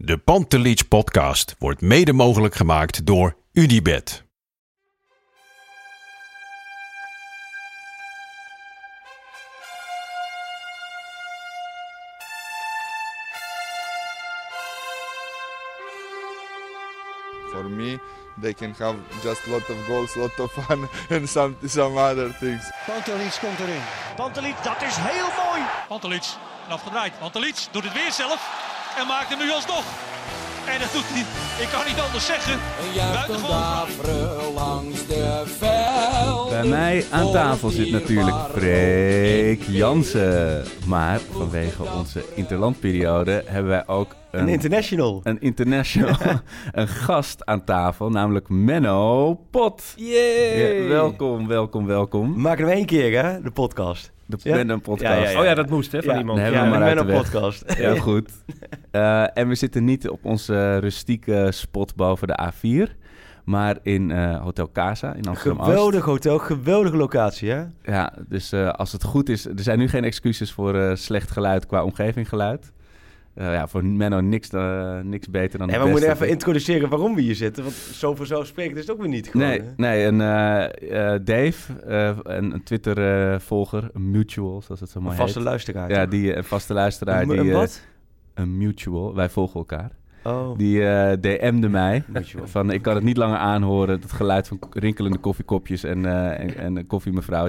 De Pantelich podcast wordt mede mogelijk gemaakt door UdiBet. For me, they can have just a lot of goals, lot of fun, and some some other things. Pantelic komt erin. Pantelic, dat is heel mooi. Pantelic, afgedraaid. Pantelic doet het weer zelf en maakt hem nu alsnog. En dat doet hij, ik kan niet anders zeggen. Buitengewoon. langs de veld. Bij mij aan tafel zit natuurlijk Freek Jansen. Maar vanwege onze interlandperiode hebben wij ook Een een, international. een international een gast aan tafel, namelijk Menno Pot. Yay! Ja, welkom, welkom, welkom. We maken hem één keer, hè, de podcast. De Ja? Podcast. Ja, ja, ja. Oh ja, dat moest hè, van Ja. iemand. Nee, hebben ja, maar de podcast. Heel goed. Eh, en we zitten niet op onze rustieke spot boven de A4, maar in eh, Hotel Casa in Amsterdam-Oost. Geweldig hotel, geweldige locatie, hè? Ja, dus eh, als het goed is, er zijn nu geen excuses voor eh, slecht geluid qua omgevinggeluid. Eh, ja, voor Menno niks, eh, niks beter dan En we moeten even introduceren waarom we hier zitten, want zo vanzelfsprekend is het ook weer niet gewoon. Nee, hè? nee en eh, eh, Dave, een, een Twitter-volger, een mutual, zoals het zo Een mooi vaste heet. luisteraar. Ja, toch? die een vaste luisteraar. Een, die, een wat? een mutual, wij volgen elkaar. Oh, Die eh, DM'de mij. Van, ik kan het niet langer aanhoren, het geluid van rinkelende koffiekopjes en, eh, en, en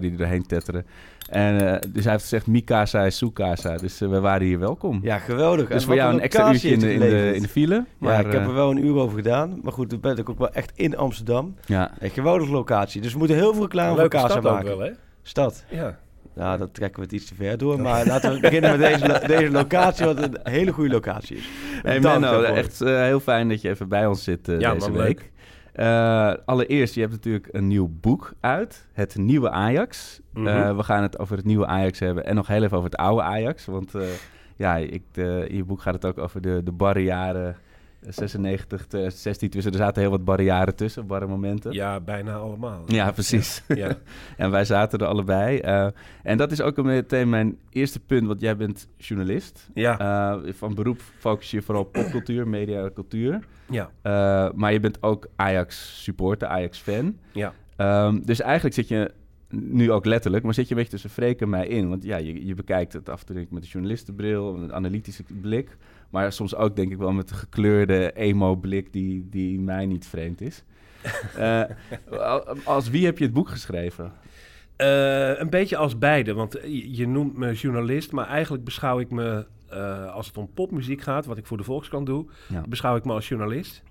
die er doorheen tetteren. En, eh, dus hij heeft gezegd, Mikasa is Sukasa. Dus we waren hier welkom. Ja, geweldig. dus En voor jou een extra uurtje in de, in, de, in de file. Maar, ja, ik heb er wel een uur over gedaan. Maar goed, toen ben ik ook wel echt in Amsterdam. ja. Een geweldige locatie. Dus we moeten heel veel reclame voor Leuke Casa stad ook maken. wel, hè? Stad. Ja. Nou, dat trekken we het iets te ver door. Maar laten we beginnen met deze, lo- deze locatie, wat een hele goede locatie is. Hey Dank Menno, daarvoor. echt eh, heel fijn dat je even bij ons zit eh, Ja, deze man, week. Eh, allereerst, je hebt natuurlijk een nieuw boek uit. Het nieuwe Ajax. Mhm. Eh, we gaan het over het nieuwe Ajax hebben. En nog heel even over het oude Ajax. Want eh, ja, ik, de, in je boek gaat het ook over de, de barre jaren 96, 2016. Dus er zaten heel wat barre jaren tussen, barre momenten. ja, bijna allemaal. Ja, precies. Ja. en wij zaten er allebei. Eh, en dat is ook meteen mijn eerste punt, want jij bent journalist. Ja. Eh, van beroep focus je vooral op popcultuur, media en cultuur. ja. Eh, maar je bent ook Ajax-supporter, Ajax-fan. Ja. Ehm, dus eigenlijk zit je, nu ook letterlijk, maar zit je een beetje tussen Freek en mij in. Want ja, je, je bekijkt het af en toe met een journalistenbril, een analytische blik. Maar soms ook denk ik wel met een gekleurde emo-blik die, die mij niet vreemd is. Eh, als wie heb je het boek geschreven? Eh, een beetje als beide, want je, noemt me journalist, maar eigenlijk beschouw ik me, eh, als het om popmuziek gaat, wat ik voor de Volkskrant doe, Ja. beschouw ik me als journalist.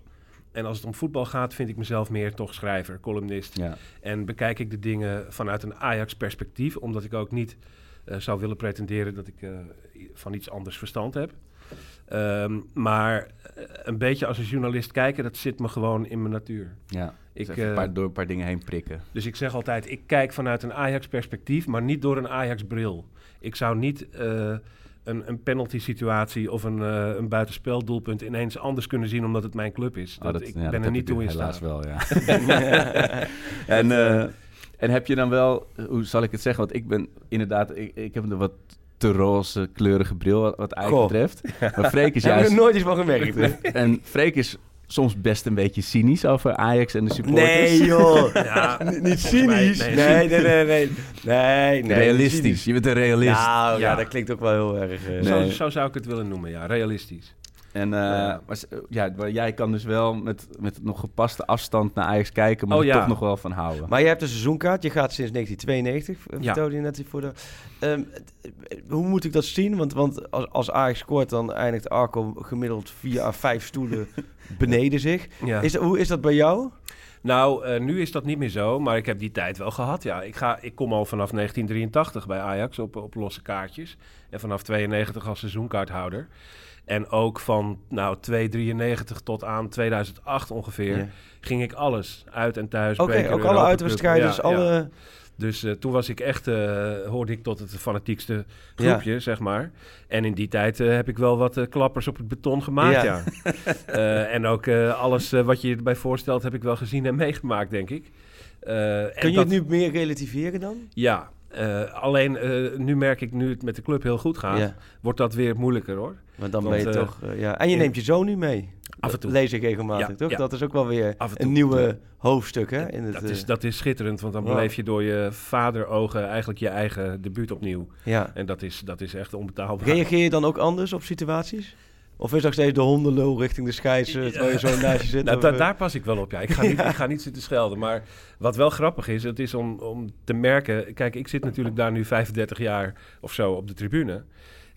En als het om voetbal gaat, vind ik mezelf meer toch schrijver, columnist. Ja. En bekijk ik de dingen vanuit een Ajax-perspectief, omdat ik ook niet zou willen pretenderen dat ik van iets anders verstand heb. Ehm, maar eh, een beetje als een journalist kijken, dat zit me gewoon in mijn natuur. ja. Ik, Dus een eh, paar, door een paar dingen heen prikken. Dus ik zeg altijd, ik kijk vanuit een Ajax-perspectief, maar niet door een Ajax-bril. Ik zou niet eh, een, een penalty-situatie of een, eh een buitenspeldoelpunt ineens anders kunnen zien omdat het mijn club is. Oh, Dat, ik ja, ben dat er niet toe in helaas staat. wel, ja. en, en heb je dan wel, hoe zal ik het zeggen? Want ik ben inderdaad, ik, ik heb een wat te roze kleurige bril wat, wat betreft. Maar Freek is Daar heb ik juist... er nooit eens van gemerkt. hè? En Freek is soms best een beetje cynisch over Ajax en de supporters. Nee, joh. Ja, niet cynisch. nee, Nee, nee, nee, nee. Nee, nee. Realistisch. Je bent een realist. Nou, ja. Ja. dat klinkt ook wel heel erg... eh, Nee. Zo, zo zou ik het willen noemen, ja. Realistisch. En eh, Ja. maar, s- ja, maar jij kan dus wel met, met nog gepaste afstand naar Ajax kijken, maar Oh, er toch nog wel van houden. Maar je hebt een seizoenkaart. Je gaat sinds 1992, eh, Ja. vertelde je net voor de... Ehm, eh, hoe moet ik dat zien? Want, want als, als Ajax scoort, dan eindigt Arco gemiddeld vier à vijf stoelen beneden zich. Is, hoe is dat bij jou? Nou, eh, nu is dat niet meer zo, maar ik heb die tijd wel gehad. Ja, ik, ga, ik kom al vanaf 1983 bij Ajax op, op losse kaartjes. En vanaf 92 als seizoenkaarthouder. En ook van nou, 293 tot aan 2008 ongeveer ging ik alles. Uit en thuis. Oké, ook alle uitwedstrijden. Dus Ja, alle... Dus eh, toen was ik echt, eh, hoorde ik tot het fanatiekste groepje, zeg maar. En in die tijd eh, heb ik wel wat klappers op het beton gemaakt, Ja. ja. En ook alles wat je je erbij voorstelt heb ik wel gezien en meegemaakt, denk ik. Kun je dat- het nu meer relativeren dan? Ja, Eh, alleen eh, nu merk ik, nu het met de club heel goed gaat, Ja. wordt dat weer moeilijker hoor. Want dan Want, ben je eh, toch... ja. En je neemt je zoon nu mee. Af en toe. Lees ik regelmatig, Ja, toch? ja. Dat is ook wel weer een nieuwe hoofdstuk, hè? In het, Dat is, dat is schitterend, want dan Wow. beleef je door je vaderogen eigenlijk je eigen debuut opnieuw. ja. En dat is, dat is echt onbetaalbaar. Reageer je dan ook anders op situaties? Of is nog steeds de hondenlul richting de scheids, eh, terwijl je zo naast je zit? Nou, da- eh? daar pas ik wel op, ja. Ik ga, niet, ik ga niet zitten schelden. Maar wat wel grappig is, het is om, om te merken... Kijk, ik zit natuurlijk daar nu 35 jaar of zo op de tribune.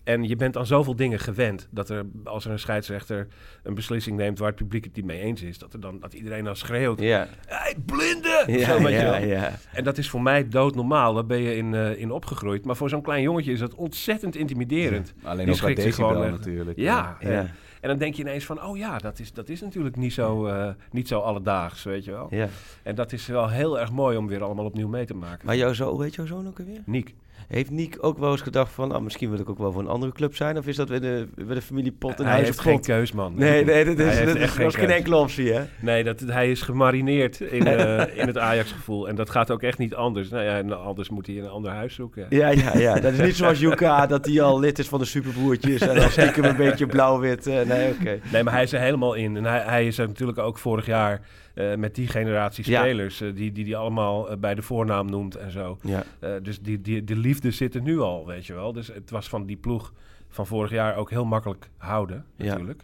En je bent aan zoveel dingen gewend. Dat er, als er een scheidsrechter een beslissing neemt waar het publiek het niet mee eens is... dat, er dan, dat iedereen dan schreeuwt... Ja, Hey, blinde! ja, Zo, weet ja, ja. En dat is voor mij doodnormaal. Daar ben je in, eh, in opgegroeid. Maar voor zo'n klein jongetje is dat ontzettend intimiderend. Alleen Die ook decibel gewoon natuurlijk. Ja, Ja. En, en dan denk je ineens van... oh ja, dat is, dat is natuurlijk niet zo, eh, niet zo alledaags, weet je wel. ja. En dat is wel heel erg mooi om weer allemaal opnieuw mee te maken. Maar jouw hoe heet jouw zoon ook alweer? Niek. Heeft Niek ook wel eens gedacht van, nou, misschien wil ik ook wel voor een andere club zijn? Of is dat weer de, weer de familie Pot en hij heeft geen keus, man. Nee, nee, dat is, dat echt is, geen geen enkele optie, hè? Nee, dat, hij is gemarineerd in, eh, in het Ajax-gevoel. En dat gaat ook echt niet anders. Nou ja, anders moet hij een ander huis zoeken. Ja, ja, ja. Dat is niet zoals Yuka, dat hij al lid is van de Superbroertjes en dan stiekem een beetje blauw-wit. eh, nee, oké. Nee, maar hij is er helemaal in. En hij, hij is er natuurlijk ook vorig jaar eh, met die generatie Ja. spelers... eh, die die, die allemaal eh, bij de voornaam noemt en zo. Ja, dus die, die, de liefde zit er nu al, weet je wel. Dus het was van die ploeg van vorig jaar ook heel makkelijk houden, Ja. natuurlijk.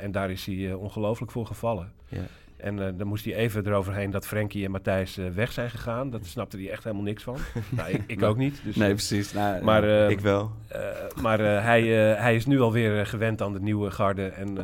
En daar is hij ongelooflijk voor gevallen. ja. En eh, dan moest hij even eroverheen dat Frenkie en Matthijs weg zijn gegaan. Dat snapte hij echt helemaal niks van. nou, ik, ik ook niet. Dus, Nee, precies. Nou, maar ik wel. maar hij, hij is nu alweer gewend aan de nieuwe garde. En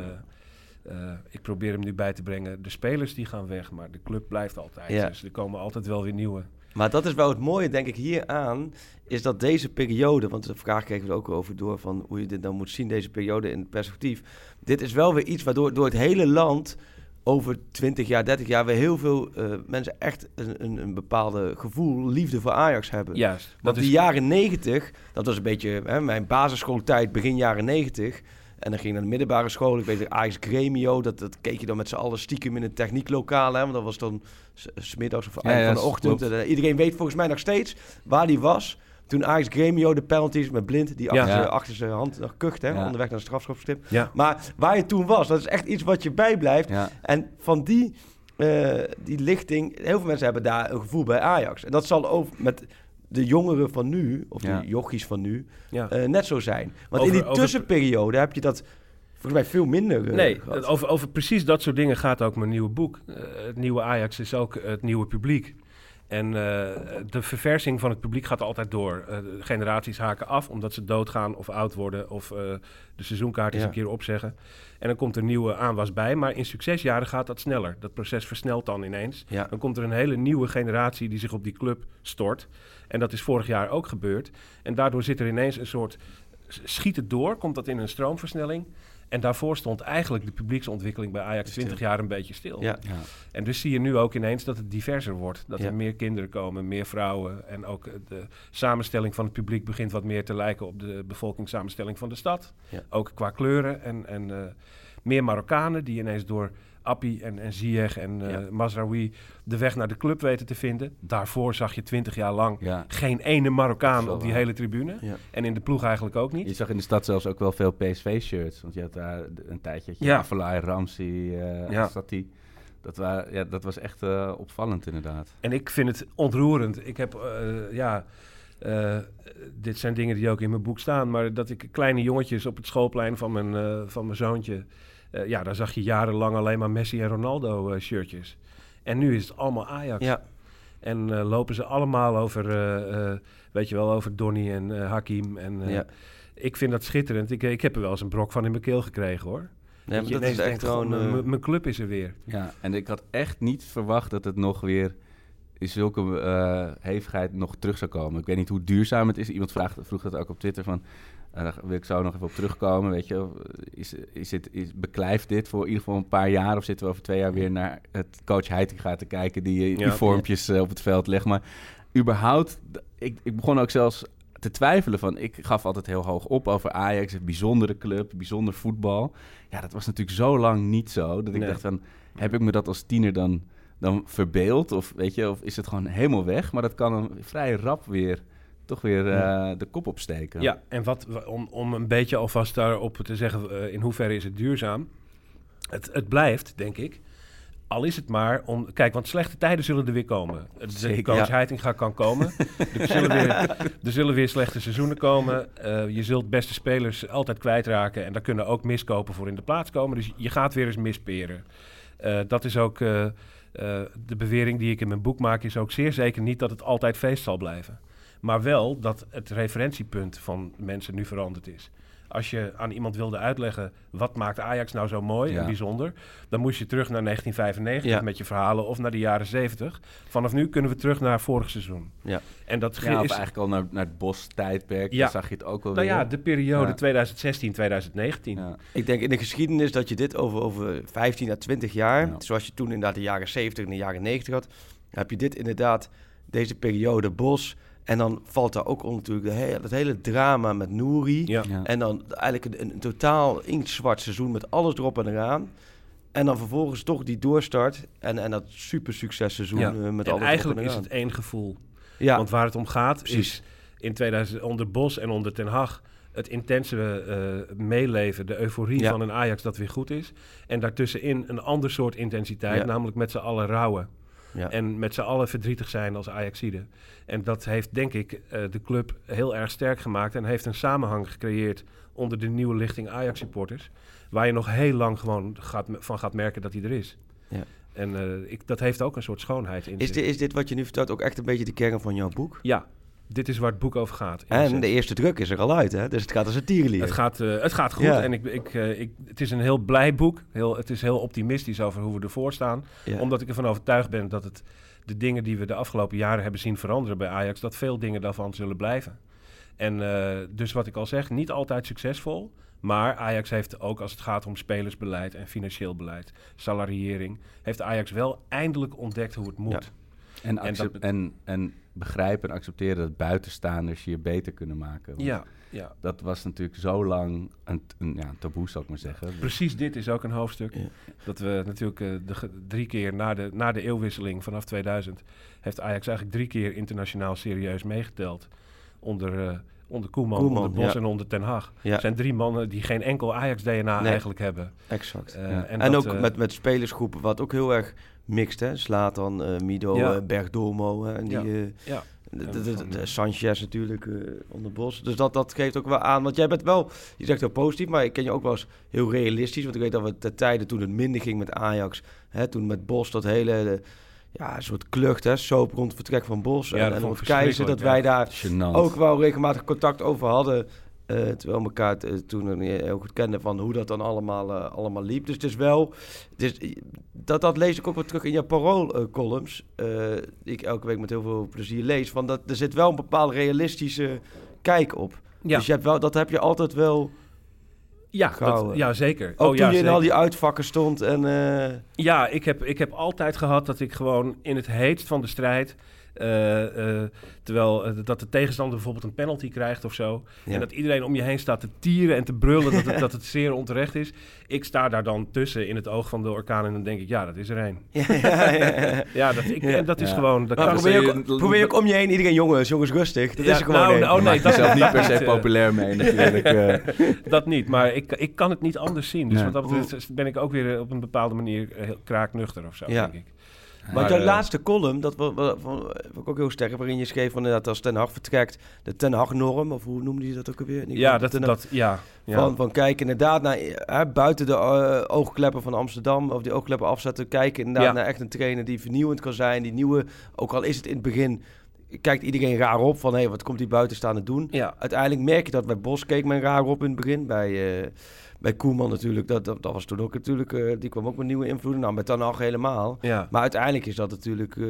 eh, ik probeer hem nu bij te brengen. De spelers die gaan weg, maar de club blijft altijd. Ja. Dus er komen altijd wel weer nieuwe. Maar dat is wel het mooie, denk ik, hieraan, is dat deze periode, want de vraag kregen we er ook over door van hoe je dit dan moet zien, deze periode in perspectief. Dit is wel weer iets waardoor door het hele land over 20 jaar, 30 jaar weer heel veel eh, mensen echt een, een, een bepaalde gevoel, liefde voor Ajax hebben. Juist. Want Dat die is, jaren 90, dat was een beetje hè, mijn basisschooltijd, begin jaren 90. En dan ging ik naar de middelbare school. Ik weet Ajax Gremio, dat, dat keek je dan met z'n allen stiekem in een technieklokaal. Hè, want dat was dan smiddags of Ja, eind ja, van de ochtend. En, eh, iedereen weet volgens mij nog steeds waar die was. Toen Ajax Gremio de penalties met Blind, die achter, Ja. achter zijn hand nog kucht, hè, onderweg naar de strafschopstip. Maar waar je toen was, dat is echt iets wat je bijblijft. En van die, eh, die lichting, heel veel mensen hebben daar een gevoel bij Ajax. En dat zal ook met de jongeren van nu, of Ja. de jochies van nu, ja. eh, net zo zijn. Want Over- in die over- tussenperiode heb je dat volgens mij veel minder eh, Nee, gehad. over, over precies dat soort dingen gaat ook mijn nieuwe boek. Eh, het nieuwe Ajax is ook het nieuwe publiek. En eh, de verversing van het publiek gaat altijd door. Eh, de generaties haken af omdat ze doodgaan of oud worden of eh, de seizoenkaart eens Ja. een keer opzeggen. En dan komt er nieuwe aanwas bij. Maar in succesjaren gaat dat sneller. Dat proces versnelt dan ineens. Ja. Dan komt er een hele nieuwe generatie die zich op die club stort. En dat is vorig jaar ook gebeurd. En daardoor zit er ineens een soort... Schiet het door, komt dat in een stroomversnelling. En daarvoor stond eigenlijk de publieksontwikkeling bij Ajax 20 jaar een beetje stil. Ja. Ja. En dus zie je nu ook ineens dat het diverser wordt. Dat Ja. er meer kinderen komen, meer vrouwen. En ook eh, de samenstelling van het publiek begint wat meer te lijken op de bevolkingssamenstelling van de stad. Ja. Ook qua kleuren. En, en eh, meer Marokkanen die ineens door Appie en, en Ziyech en eh Ja. Mazraoui de weg naar de club weten te vinden. Daarvoor zag je twintig jaar lang Ja. geen ene Marokkaan op die waar. hele tribune. Ja. En in de ploeg eigenlijk ook niet. Je zag in de stad zelfs ook wel veel PSV-shirts. Want je had daar een tijdje Ja. Afellay, Ramsey, eh Ja. Sati. Dat, waren, ja, dat was echt eh, opvallend inderdaad. En ik vind het ontroerend. Ik heb, eh, ja, eh, dit zijn dingen die ook in mijn boek staan, maar dat ik kleine jongetjes op het schoolplein van mijn, eh, van mijn zoontje, eh, ja, daar zag je jarenlang alleen maar Messi en Ronaldo eh, shirtjes. En nu is het allemaal Ajax. Ja. En eh, lopen ze allemaal over, eh, eh, weet je wel, over Donny en eh, Hakim. En eh, Ja. ik vind dat schitterend. Ik, ik heb er wel eens een brok van in mijn keel gekregen hoor. Nee, maar je dat is echt gewoon... mijn- eh, club is er weer. Ja, en ik had echt niet verwacht dat het nog weer in zulke eh, hevigheid nog terug zou komen. Ik weet niet hoe duurzaam het is. Iemand vraagt, vroeg dat ook op Twitter van... eh, daar wil ik zo nog even op terugkomen, weet je. Is, is het, is, beklijft dit voor in ieder geval een paar jaar... of zitten we over twee jaar weer naar het coach Heitinga te kijken... die Ja. die vormpjes eh, op het veld legt. Maar überhaupt, ik, ik begon ook zelfs te twijfelen van... ik gaf altijd heel hoog op over Ajax, een bijzondere club, bijzonder voetbal. Ja, dat was natuurlijk zo lang niet zo... dat ik Nee. dacht van, heb ik me dat als tiener dan dan verbeeld? Of, weet je, of is het gewoon helemaal weg? Maar dat kan dan vrij rap weer toch weer eh, de kop opsteken. Ja, en wat, om, om een beetje alvast daarop te zeggen, eh, in hoeverre is het duurzaam? Het, het blijft, denk ik. Al is het maar om... Kijk, want slechte tijden zullen er weer komen. De Zeker, coach ja. Heitinga kan komen. er, zullen weer, er zullen weer slechte seizoenen komen. Eh, je zult beste spelers altijd kwijtraken. En daar kunnen ook miskopen voor in de plaats komen. Dus je gaat weer eens misperen. Dat is ook... de bewering die ik in mijn boek maak... is ook zeer zeker niet dat het altijd feest zal blijven. Maar wel dat het referentiepunt van mensen nu veranderd is. Als je aan iemand wilde uitleggen wat maakt Ajax nou zo mooi Ja. en bijzonder, dan moest je terug naar 1995 Ja. met je verhalen of naar de jaren 70. Vanaf nu kunnen we terug naar vorig seizoen. Ja. En dat Ja, is eigenlijk al naar, naar het Bos-tijdperk. Ja. Daar zag je het ook wel nou weer. ja, de periode Ja. 2016-2019. Ja. Ik denk in de geschiedenis dat je dit over, over 15 à 20 jaar, Ja. zoals je toen inderdaad de jaren 70 en de jaren 90 had, heb je dit inderdaad, deze periode Bos. En dan valt daar ook onder natuurlijk de hele, het hele drama met Nouri. Ja. Ja. En dan eigenlijk een, een totaal inktzwart seizoen met alles erop en eraan. En dan vervolgens toch die doorstart en, en dat super successeizoen Ja. eh, met En alles eigenlijk erop is het één gevoel. Ja, Want waar het om gaat Precies. is in 2000 onder Bos en onder Ten Hag het intense eh, meeleven, de euforie Ja. van een Ajax dat weer goed is. En daartussenin een ander soort intensiteit, Ja. namelijk met z'n allen rouwen. Ja. En met z'n allen verdrietig zijn als Ajaxide. En dat heeft denk ik eh, de club heel erg sterk gemaakt en heeft een samenhang gecreëerd onder de nieuwe lichting Ajax supporters. Waar je nog heel lang gewoon gaat, van gaat merken dat hij er is. Ja. En eh, ik, dat heeft ook een soort schoonheid in is, dit, is dit wat je nu vertelt ook echt een beetje de kern van jouw boek? Ja, dit is waar het boek over gaat. En de eerste druk is er al uit, hè? Dus het gaat als een tierenlier. Het gaat, eh, het gaat goed Ja. en ik, ik, eh, ik, het is een heel blij boek. Heel, het is heel optimistisch over hoe we ervoor staan. Ja. Omdat ik ervan overtuigd ben dat het, de dingen die we de afgelopen jaren hebben zien veranderen bij Ajax, dat veel dingen daarvan zullen blijven. En eh, dus wat ik al zeg, niet altijd succesvol. Maar Ajax heeft ook als het gaat om spelersbeleid en financieel beleid, salariering, heeft Ajax wel eindelijk ontdekt hoe het moet. En, En accep- dat- en, en begrijpen en accepteren dat buitenstaanders je beter kunnen maken. Want Ja, ja. Dat was natuurlijk zo lang een, een, ja, een taboe, zal ik maar zeggen. Precies dit is ook een hoofdstuk. Ja. Dat we natuurlijk eh, de, drie keer na de, na de eeuwwisseling vanaf 2000... heeft Ajax eigenlijk drie keer internationaal serieus meegeteld. Onder, eh, onder Koeman, Koeman, onder Bos ja. en onder Ten Hag. Ja. Het zijn drie mannen die geen enkel Ajax-DNA Nee. eigenlijk hebben. Exact. Eh, Ja. En, En, dat, ook met, met spelersgroepen, wat ook heel erg mixt, hè? Slatan, eh, Mido, Ja. eh, Bergdomo hè, en die... Ja. Ja. de, de, de- de Sanchez natuurlijk eh, onder Bos. Dus dat, dat geeft ook wel aan. Want jij bent wel, je zegt heel positief, maar ik ken je ook wel eens heel realistisch. Want ik weet dat we te tijden toen het minder ging met Ajax, hè, toen met Bos dat hele, ja, soort klucht, hè, soap rond het vertrek van Bos. Ja, en en Keizer, dat wij daar ook wel regelmatig contact over hadden. Eh, terwijl we elkaar eh, toen heel goed kenden van hoe dat dan allemaal, eh, allemaal liep. Dus het is wel, dus, dat, dat lees ik ook wel terug in je parool-columns. eh, die ik elke week met heel veel plezier lees. Van dat, er zit wel een bepaalde realistische kijk op. ja, Dus je hebt wel, dat heb je altijd wel. ja, dat, ja, zeker. Ook oh, toen ja, je in al die uitvakken stond en. Ja, ik heb, ik heb altijd gehad dat ik gewoon in het heetst van de strijd... eh, eh, terwijl eh, dat de tegenstander bijvoorbeeld een penalty krijgt of zo... Ja. en dat iedereen om je heen staat te tieren en te brullen dat het, dat het zeer onterecht is. Ik sta daar dan tussen in het oog van de orkaan en dan denk ik, ja, dat is er één. ja, ja, ja. Ja, dat, ik, Ja. en dat is Ja. gewoon... Dat probeer, je ook, probeer je ook om je heen iedereen jongens, jongens rustig. Dat Ja, is er gewoon nou, nou, Je nee, dat- jezelf niet per se populair mee natuurlijk. eh. dat niet, maar ik, ik kan het niet anders zien. Dus wat dat betreft ben ik ook weer op een bepaalde manier heel kraaknuchter of zo, Ja. denk ik. Maar, jouw eh, laatste column, dat vond ik ook heel sterk, waarin je schreef van inderdaad als Ten Hag vertrekt, de Ten Hag-norm, of hoe noemde je dat ook alweer? Ja, dat, dat, ja, ja. Van, van kijken inderdaad naar, hè, buiten de eh, oogkleppen van Amsterdam, of die oogkleppen afzetten, kijken inderdaad Ja. naar echt een trainer die vernieuwend kan zijn, die nieuwe, ook al is het in het begin, kijkt iedereen raar op van, hé, hey, wat komt die buitenstaande doen? ja. Uiteindelijk merk je dat bij Bos keek men raar op in het begin. Bij, eh, bij Koeman natuurlijk, dat, dat, dat was toen ook natuurlijk, eh, die kwam ook met nieuwe invloeden. Nou, met Ten Hag helemaal. ja. Maar uiteindelijk is dat natuurlijk eh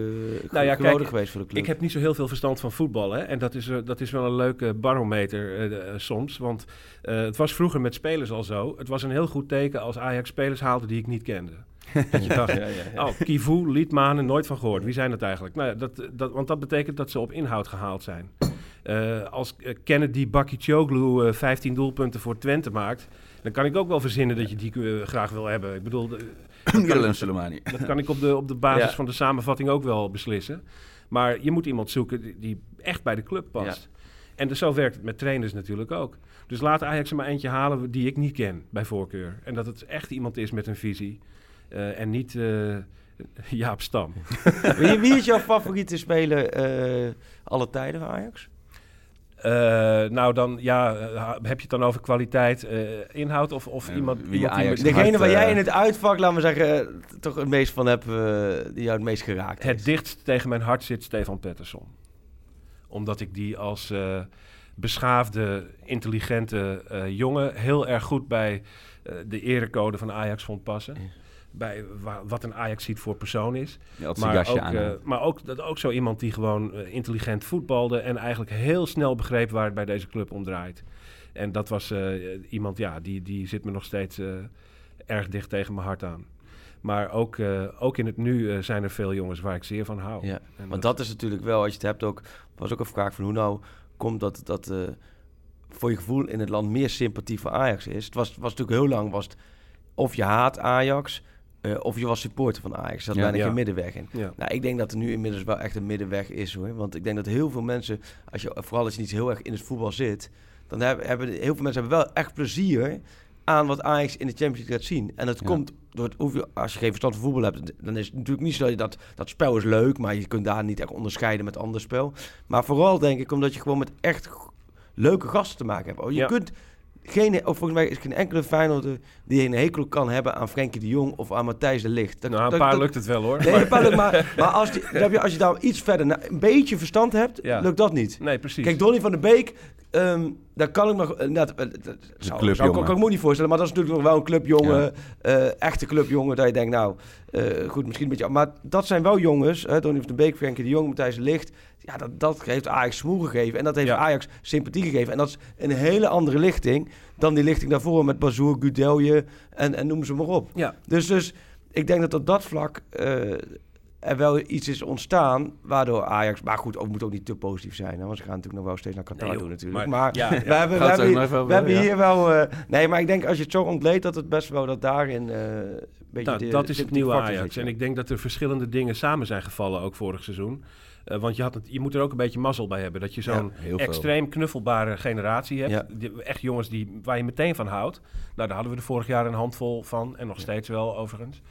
Nou ja, kijk, geweest voor de club. Ik heb niet zo heel veel verstand van voetbal. Hè? En dat is, eh, dat is wel een leuke barometer soms. Want het was vroeger met spelers al zo. Het was een heel goed teken als Ajax spelers haalde die ik niet kende. Dat je dacht, oh, Kivu, Liedmanen, nooit van gehoord. Wie zijn dat eigenlijk? Nou, ja, dat, dat, want dat betekent dat ze op inhoud gehaald zijn. Eh, als Kennedy Bakicioglu eh 15 doelpunten voor Twente maakt... Dan kan ik ook wel verzinnen dat je die eh, graag wil hebben. Ik bedoel, de- dat, Willem kan, Soleimani. dat kan ik op de, op de basis Ja. van de samenvatting ook wel beslissen. Maar je moet iemand zoeken die, die echt bij de club past. En dus zo werkt het met trainers natuurlijk ook. Dus laat Ajax er maar eentje halen die ik niet ken, bij voorkeur. En dat het echt iemand is met een visie. eh, en niet eh, Jaap Stam. wie, wie is jouw favoriete speler eh alle tijden van Ajax? Eh, nou, dan ja, eh, heb je het dan over kwaliteit, eh, inhoud of, of iemand, wie iemand die Ajax Degene waar jij in het uitvak, laten we zeggen, toch het meest van hebt, die jou het meest geraakt het dichtst tegen mijn hart zit Stefan Pettersson. Omdat ik die als beschaafde, intelligente jongen heel erg goed bij de erecode van Ajax vond passen. Ja. Bij wa- wat een Ajax ziet voor persoon is. Maar ook, aan. eh, maar ook, dat ook zo iemand die gewoon eh, intelligent voetbalde en eigenlijk heel snel begreep waar het bij deze club om draait. En dat was eh, iemand, ja, die, die zit me nog steeds erg dicht tegen mijn hart aan. Maar ook, ook in het nu zijn er veel jongens waar ik zeer van hou. Ja, En Want dat is natuurlijk wel, als je het hebt ook, was ook een vraag van hoe nou komt dat dat voor je gevoel in het land meer sympathie voor Ajax is. Het was, was natuurlijk heel lang, was het of je haat Ajax eh, of je was supporter van Ajax. Er zat Ja. bijna Ja. geen middenweg in. Ja. Nou, ik denk dat er nu inmiddels wel echt een middenweg is hoor. Want ik denk dat heel veel mensen, als je, vooral als je niet heel erg in het voetbal zit, dan hebben, hebben heel veel mensen hebben wel echt plezier aan wat Ajax in de Champions League laat zien. En dat komt door het, hoef je- als je geen verstand van voetbal hebt, dan is het natuurlijk niet zo dat je dat, dat spel is leuk, maar je kunt daar niet echt onderscheiden met ander spel. Maar vooral denk ik omdat je gewoon met echt leuke gasten te maken hebt. Oh, Je kunt geen, of volgens mij is geen enkele Feyenoorder die een hekel kan hebben aan Frenkie de Jong of aan Matthijs de Ligt. Dat- nou, een dat- paar dat- lukt het wel hoor. Nee, een paar lukt, maar, maar als, die, heb je, als je daar iets verder, een beetje verstand hebt, Ja. lukt dat niet. nee, precies. Kijk, Donny van der Beek, ehm daar kan ik nog... eh, net, eh, dat zou, kan, ik me niet voorstellen, maar dat is natuurlijk nog wel een clubjongen, eh, echte clubjongen, dat je denkt, nou, goed, misschien een beetje... Maar dat zijn wel jongens, hè, Donny van der Beek, Frenkie de Jong, Matthijs de Ligt, ja, dat, dat heeft Ajax smoel gegeven en dat heeft Ja. Ajax sympathie gegeven. En dat is een hele andere lichting dan die lichting daarvoor met Bazoer, Gudelje en, en noem ze maar op. Ja, Dus, dus ik denk dat op dat vlak er wel iets is ontstaan waardoor Ajax... Maar goed, ook moet ook niet te positief zijn. Hè, want ze gaan natuurlijk nog wel steeds naar Qatar Nee, doen natuurlijk. Maar- Maar, ja, we hebben, we het hebben, we ja. hier wel... eh, nee, maar ik denk als je het zo ontleedt dat het best wel dat daarin... eh een beetje Nou, de- dat is het nieuwe Ajax. zit, ja. En ik denk dat er verschillende dingen samen zijn gevallen, ook vorig seizoen. Eh, want je, had het, je moet er ook een beetje mazzel bij hebben. Dat je zo'n Ja, extreem knuffelbare generatie hebt. Ja. Die, echt jongens die, waar je meteen van houdt. Nou, daar hadden we er vorig jaar een handvol van. En nog steeds wel, overigens.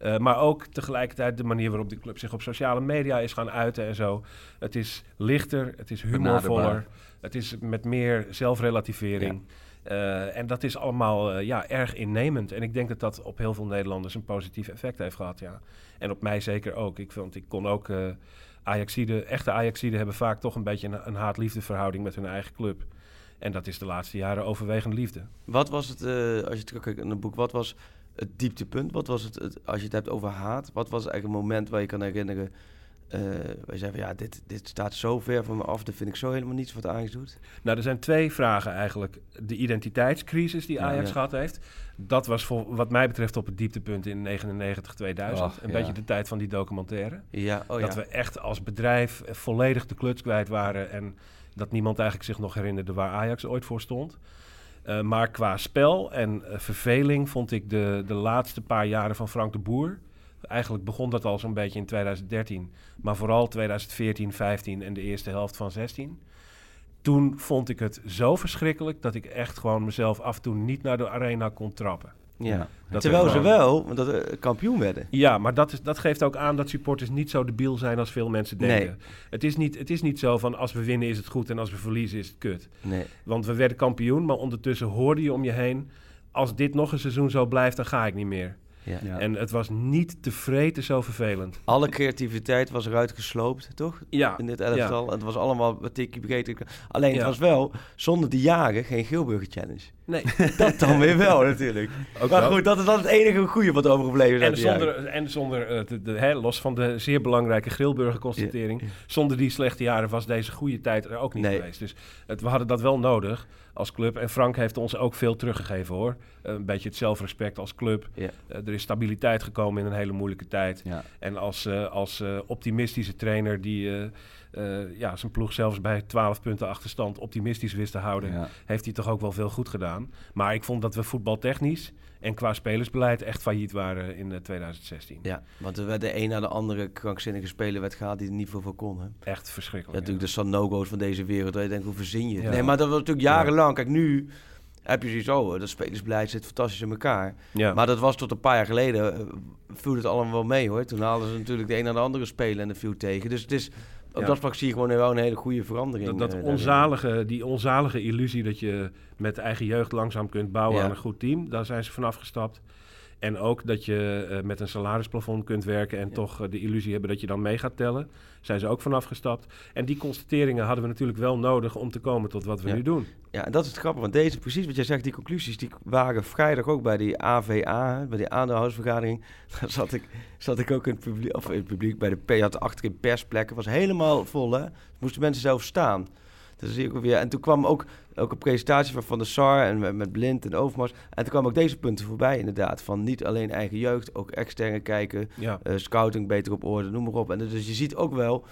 Eh, maar ook tegelijkertijd de manier waarop de club zich op sociale media is gaan uiten en zo. Het is lichter, het is humorvoller. Benaderbaar. Het is met meer zelfrelativering. Eh, en dat is allemaal eh, ja, erg innemend. En ik denk dat dat op heel veel Nederlanders een positief effect heeft gehad. Ja. En op mij zeker ook. Ik, vond, ik kon ook... Ajaxide, echte Ajaxiden hebben vaak toch een beetje een, een haat-liefde verhouding met hun eigen club. En dat is de laatste jaren overwegend liefde. Wat was het, als je terugkijkt in het boek, wat was het dieptepunt? Wat was het, het- als je het hebt over haat, wat was eigenlijk een moment waar je kan herinneren... eh waar je zei van ja, dit, dit staat zo ver van me af, dat vind ik zo helemaal niets wat Ajax doet. Nou, er zijn twee vragen eigenlijk. De identiteitscrisis die Ja, Ajax ja. gehad heeft. Dat was voor, wat mij betreft op het dieptepunt in 99, 2000. Ach, een ja. beetje de tijd van die documentaire. Ja, oh dat we echt als bedrijf eh, volledig de kluts kwijt waren. En dat niemand eigenlijk zich nog herinnerde waar Ajax ooit voor stond. Eh, maar qua spel en eh, verveling vond ik de, de laatste paar jaren van Frank de Boer. Eigenlijk begon dat al zo'n beetje in 2013. Maar vooral 2014, 15 en de eerste helft van 16. Toen vond ik het zo verschrikkelijk dat ik echt gewoon mezelf af en toe niet naar de arena kon trappen. Ja. Dat Terwijl er ze gewoon- wel want dat, eh, kampioen werden. Ja, maar dat, is, dat geeft ook aan dat supporters niet zo debiel zijn als veel mensen denken. Nee. Het, is niet, het is niet zo van als we winnen is het goed en als we verliezen is het kut. Nee. Want we werden kampioen, maar ondertussen hoorde je om je heen... als dit nog een seizoen zo blijft, dan ga ik niet meer. Ja. Ja. En het was niet te vreten zo vervelend. Alle creativiteit was eruit gesloopt, toch? Ja, In dit elftal. Het was allemaal wat tikkie begeten. Alleen het Ja. was wel zonder de jagen geen Geelburger Challenge. Nee. Dat dan weer wel natuurlijk. Ook maar goed, dat is dan het enige goede wat overgebleven is. En zonder, en zonder eh, de, de- hè, los van de zeer belangrijke Grilburger-constatering... zonder die slechte jaren was deze goede tijd er ook niet Nee. geweest. Dus het, we hadden dat wel nodig als club. En Frank heeft ons ook veel teruggegeven, hoor. Eh, een beetje het zelfrespect als club. Ja. Eh, er is stabiliteit gekomen in een hele moeilijke tijd. Ja. En als, eh, als eh, optimistische trainer die, eh, eh, ja, zijn ploeg zelfs bij 12 punten achterstand optimistisch wist te houden, Ja. heeft hij toch ook wel veel goed gedaan. Maar ik vond dat we voetbaltechnisch en qua spelersbeleid echt failliet waren in eh, 2016. Ja, want er werd de een na de andere krankzinnige speler werd gehaald die er niet veel voor kon. Hè? Ja, Echt verschrikkelijk. natuurlijk de Sanogo's van deze wereld. Dat je denkt, hoe verzin je? Ja. Nee, maar dat was natuurlijk jarenlang. Kijk, nu heb je zoiets, oh, dat spelersbeleid zit fantastisch in elkaar. ja. Maar dat was tot een paar jaar geleden, eh, viel het allemaal wel mee hoor. Toen haalden ze natuurlijk de een na de andere speler en de viel tegen. Dus het is, op Ja. dat vlak zie je gewoon wel een hele goede verandering. Dat, dat eh, onzalige, die onzalige illusie dat je met eigen jeugd langzaam kunt bouwen Ja. aan een goed team, daar zijn ze vanaf gestapt. En ook dat je eh, met een salarisplafond kunt werken en Ja. toch eh, de illusie hebben dat je dan mee gaat tellen. Zijn ze ook vanaf gestapt. En die constateringen hadden we natuurlijk wel nodig om te komen tot wat we Ja. nu doen. Ja, en dat is het grappige, want deze, precies wat jij zegt, die conclusies, die waren vrijdag ook bij die AVA, bij die aandeelhoudersvergadering. Daar zat ik, zat ik ook in het publiek, of in het publiek bij de P, je had achterin persplekken, was helemaal vol hè. Moesten mensen zelf staan. Dus zie ik ook weer. En toen kwam ook, ook een presentatie van Van der Sar en met, met Blind en Overmars. En toen kwamen ook deze punten voorbij inderdaad. Van niet alleen eigen jeugd, ook externe kijken, Ja, eh, scouting beter op orde, noem maar op. En dus je ziet ook wel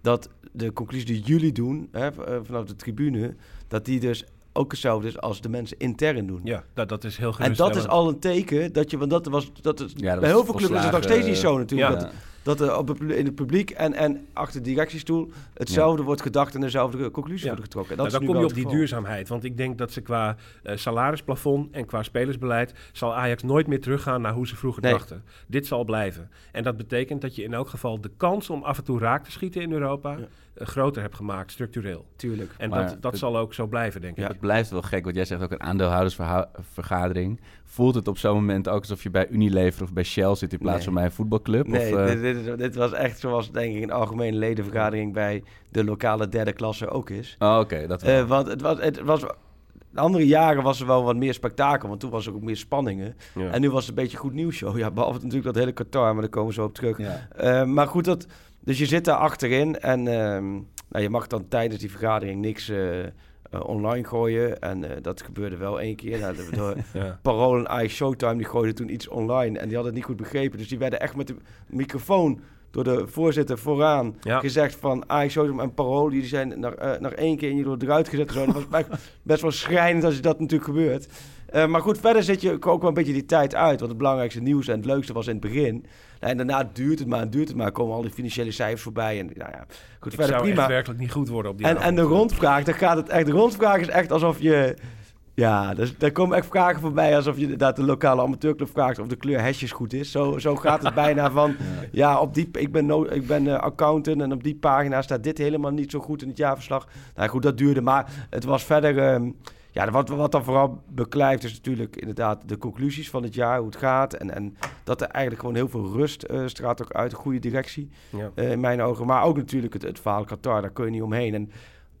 dat de conclusie die jullie doen, hè, eh, vanaf de tribune, dat die dus ook hetzelfde is als de mensen intern doen. ja dat, dat is heel en dat is al een teken dat je, want dat was, dat is, Ja, dat bij heel veel clubs is het nog steeds niet zo natuurlijk. ja. Dat, dat er op in het publiek en, en achter de directiestoel hetzelfde wordt gedacht en dezelfde conclusie wordt getrokken. Dat Nou, dan kom je op die duurzaamheid. Want ik denk dat ze qua eh, salarisplafond en qua spelersbeleid... zal Ajax nooit meer teruggaan naar hoe ze vroeger Nee. dachten. Dit zal blijven. En dat betekent dat je in elk geval de kans om af en toe raak te schieten in Europa... Eh, groter hebt gemaakt, structureel. Tuurlijk. En Maar dat, dat het- zal ook zo blijven, denk ik. Ja. Het blijft wel gek, want jij zegt ook een aandeelhoudersvergadering. Voelt het op zo'n moment ook alsof je bij Unilever of bij Shell zit in plaats Nee. van bij een voetbalclub? Nee, of, eh, dit, dit, dit was echt zoals denk ik een algemene ledenvergadering bij de lokale derde klasse ook is. Oh, oké, dat. Eh, want het was, het was, de andere jaren was er wel wat meer spektakel, want toen was er ook meer spanningen. Ja. En nu was het een beetje goed nieuws show. Ja, behalve natuurlijk dat hele Qatar, maar daar komen we zo op terug. ja. Eh, maar goed, dat, dus je zit daar achterin en ehm, nou, je mag dan tijdens die vergadering niks eh, eh, online gooien. En eh, dat gebeurde wel één keer. Nou, de, de Ja. Parool en Ice Showtime die gooiden toen iets online en die hadden het niet goed begrepen. Dus die werden echt met de microfoon door de voorzitter vooraan Ja. gezegd van Ice Showtime en Parool, die zijn nog, eh, nog één keer jullie worden eruit gezet. Zo. Dat was best, best wel schrijnend als je dat natuurlijk gebeurt. Eh, maar goed, verder zit je ook wel een beetje die tijd uit. Want het belangrijkste nieuws en het leukste was in het begin. Nou, en daarna duurt het maar en duurt het maar. Komen al die financiële cijfers voorbij. En nou ja, goed, Ik verder zou prima. echt werkelijk niet goed worden op die En, en de rondvraag, dan gaat het echt. De rondvraag is echt alsof je. Ja, dus, daar komen echt vragen voorbij alsof je inderdaad de lokale amateurclub vraagt of de kleur hesjes goed is. Zo, zo gaat het bijna van, ja, op die, ik ben, no, ik ben eh, accountant en op die pagina staat dit helemaal niet zo goed in het jaarverslag. Nou goed, dat duurde, maar het was verder, ehm, ja, wat, wat dan vooral beklijft is natuurlijk inderdaad de conclusies van het jaar, hoe het gaat. En, en dat er eigenlijk gewoon heel veel rust eh straalt ook uit, een goede directie Ja. eh, in mijn ogen. Maar ook natuurlijk het, het verhaal Qatar, daar kun je niet omheen. En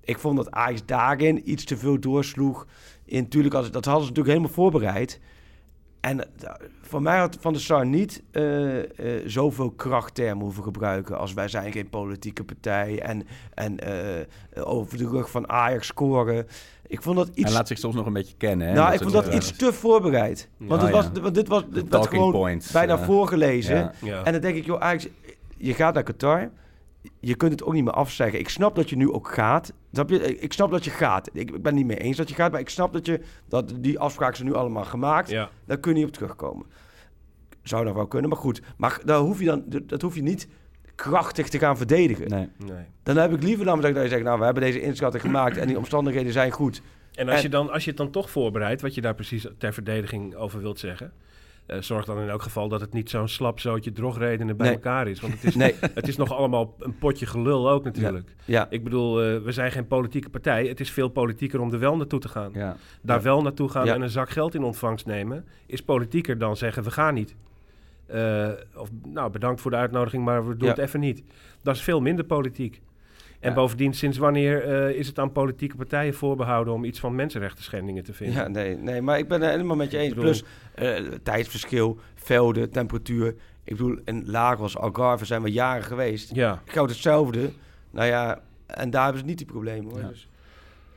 ik vond dat Ajax daarin iets te veel doorsloeg. In, natuurlijk, als, dat hadden ze natuurlijk helemaal voorbereid. En eh, voor mij had Van der Sar niet eh, eh, zoveel krachttermen hoeven gebruiken als wij zijn geen politieke partij en, en eh, over de rug van Ajax scoren. Ik vond dat iets... Hij laat zich soms nog een beetje kennen. Hè? nou, ik vond dat iets te voorbereid. Want, het was, ja. want dit was dit gewoon points, bijna voorgelezen. ja. Ja. En dan denk ik, joh, Ajax, je gaat naar Qatar. Je kunt het ook niet meer afzeggen. Ik snap dat je nu ook gaat. Snap je? Ik snap dat je gaat. Ik, ik ben het niet mee eens dat je gaat. Maar ik snap dat, je, dat die afspraken zijn nu allemaal gemaakt. Ja. Daar kun je niet op terugkomen. Zou nog wel kunnen, maar goed. Maar daar hoef je dan, dat hoef je niet krachtig te gaan verdedigen. Nee. Nee. Dan heb ik liever dan dat je zegt, nou, we hebben deze inschatting gemaakt en die omstandigheden zijn goed. En als, En- je dan, als je het dan toch voorbereidt, wat je daar precies ter verdediging over wilt zeggen... eh, zorg dan in elk geval dat het niet zo'n slap zootje drogredenen bij Nee. elkaar is. Want het is, Nee, het is nog allemaal een potje gelul ook natuurlijk. ja. Ik bedoel, eh, we zijn geen politieke partij. Het is veel politieker om er wel naartoe te gaan. Ja. Daar Ja. wel naartoe gaan en een zak geld in ontvangst nemen... is politieker dan zeggen, we gaan niet. Eh, of, nou, bedankt voor de uitnodiging, maar we doen het even niet. Dat is veel minder politiek. En Ja. bovendien, sinds wanneer eh, is het aan politieke partijen voorbehouden... om iets van mensenrechten schendingen te vinden? Ja, nee, nee, maar ik ben het helemaal met je eens. Bedoel- Plus eh, tijdsverschil, velden, temperatuur. Ik bedoel, in Lagos, Algarve zijn we jaren geweest. Ja. Goud hetzelfde. Nou ja, en daar hebben ze niet die problemen hoor. Ja. Dus,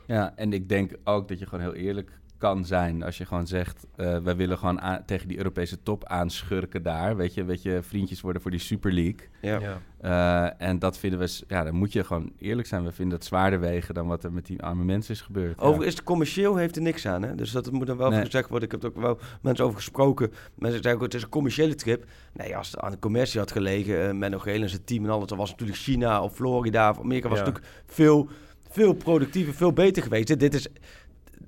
Ja, en ik denk ook dat je gewoon heel eerlijk kan zijn als je gewoon zegt... eh, wij willen gewoon aan- tegen die Europese top aanschurken daar. Weet je, weet je, vriendjes worden voor die Super League. Ja. Ja. Eh, en dat vinden we... Ja, dan moet je gewoon eerlijk zijn. We vinden het zwaarder wegen dan wat er met die arme mensen is gebeurd. Overigens Ja. is het commercieel heeft er niks aan. Hè? Dus dat moet dan wel Nee. gezegd worden. Ik heb er ook wel mensen over gesproken. Mensen zeggen ook, het is een commerciële trip. Nee, als het aan de commercie had gelegen, uh, Menno Geel en zijn team en alles, dan was natuurlijk China of Florida of Amerika was Ja. natuurlijk veel, veel productiever, veel beter geweest. Dit is,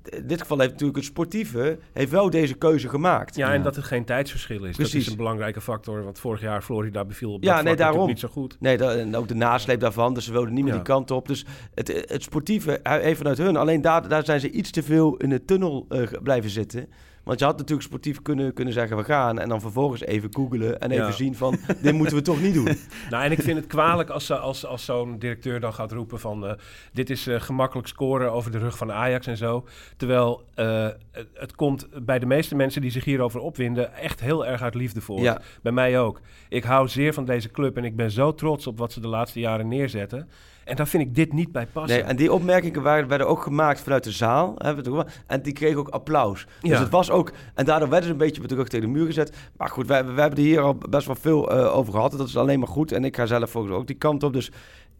in dit geval heeft natuurlijk het sportieve heeft wel deze keuze gemaakt. Ja, en dat er geen tijdsverschil is. Dat Precies. is een belangrijke factor. Want vorig jaar Florida beviel op Ja, dat nee, daarom. niet zo goed. Nee, dat, en ook de nasleep daarvan. Dus ze wilden niet meer Ja. die kant op. Dus het, het sportieve, eh, even vanuit hun. Alleen daar, daar zijn ze iets te veel in de tunnel eh, blijven zitten. Want je had natuurlijk sportief kunnen, kunnen zeggen, we gaan. En dan vervolgens even googelen en even Ja. zien van, dit moeten we toch niet doen. Nou, en ik vind het kwalijk als, als, als zo'n directeur dan gaat roepen van... eh, dit is eh, gemakkelijk scoren over de rug van Ajax en zo. Terwijl eh, het, het komt bij de meeste mensen die zich hierover opwinden... echt heel erg uit liefde voor. Ja. Bij mij ook. Ik hou zeer van deze club en ik ben zo trots op wat ze de laatste jaren neerzetten. En daar vind ik dit niet bij passen. Nee, en die opmerkingen waren, werden ook gemaakt vanuit de zaal. Hebben we het ook wel- en die kregen ook applaus. Dus Ja. het was ook... En daardoor werden ze een beetje met de rug tegen de muur gezet. Maar goed, wij, wij hebben er hier al best wel veel eh, over gehad. En dat is alleen maar goed. En ik ga zelf volgens ook die kant op. Dus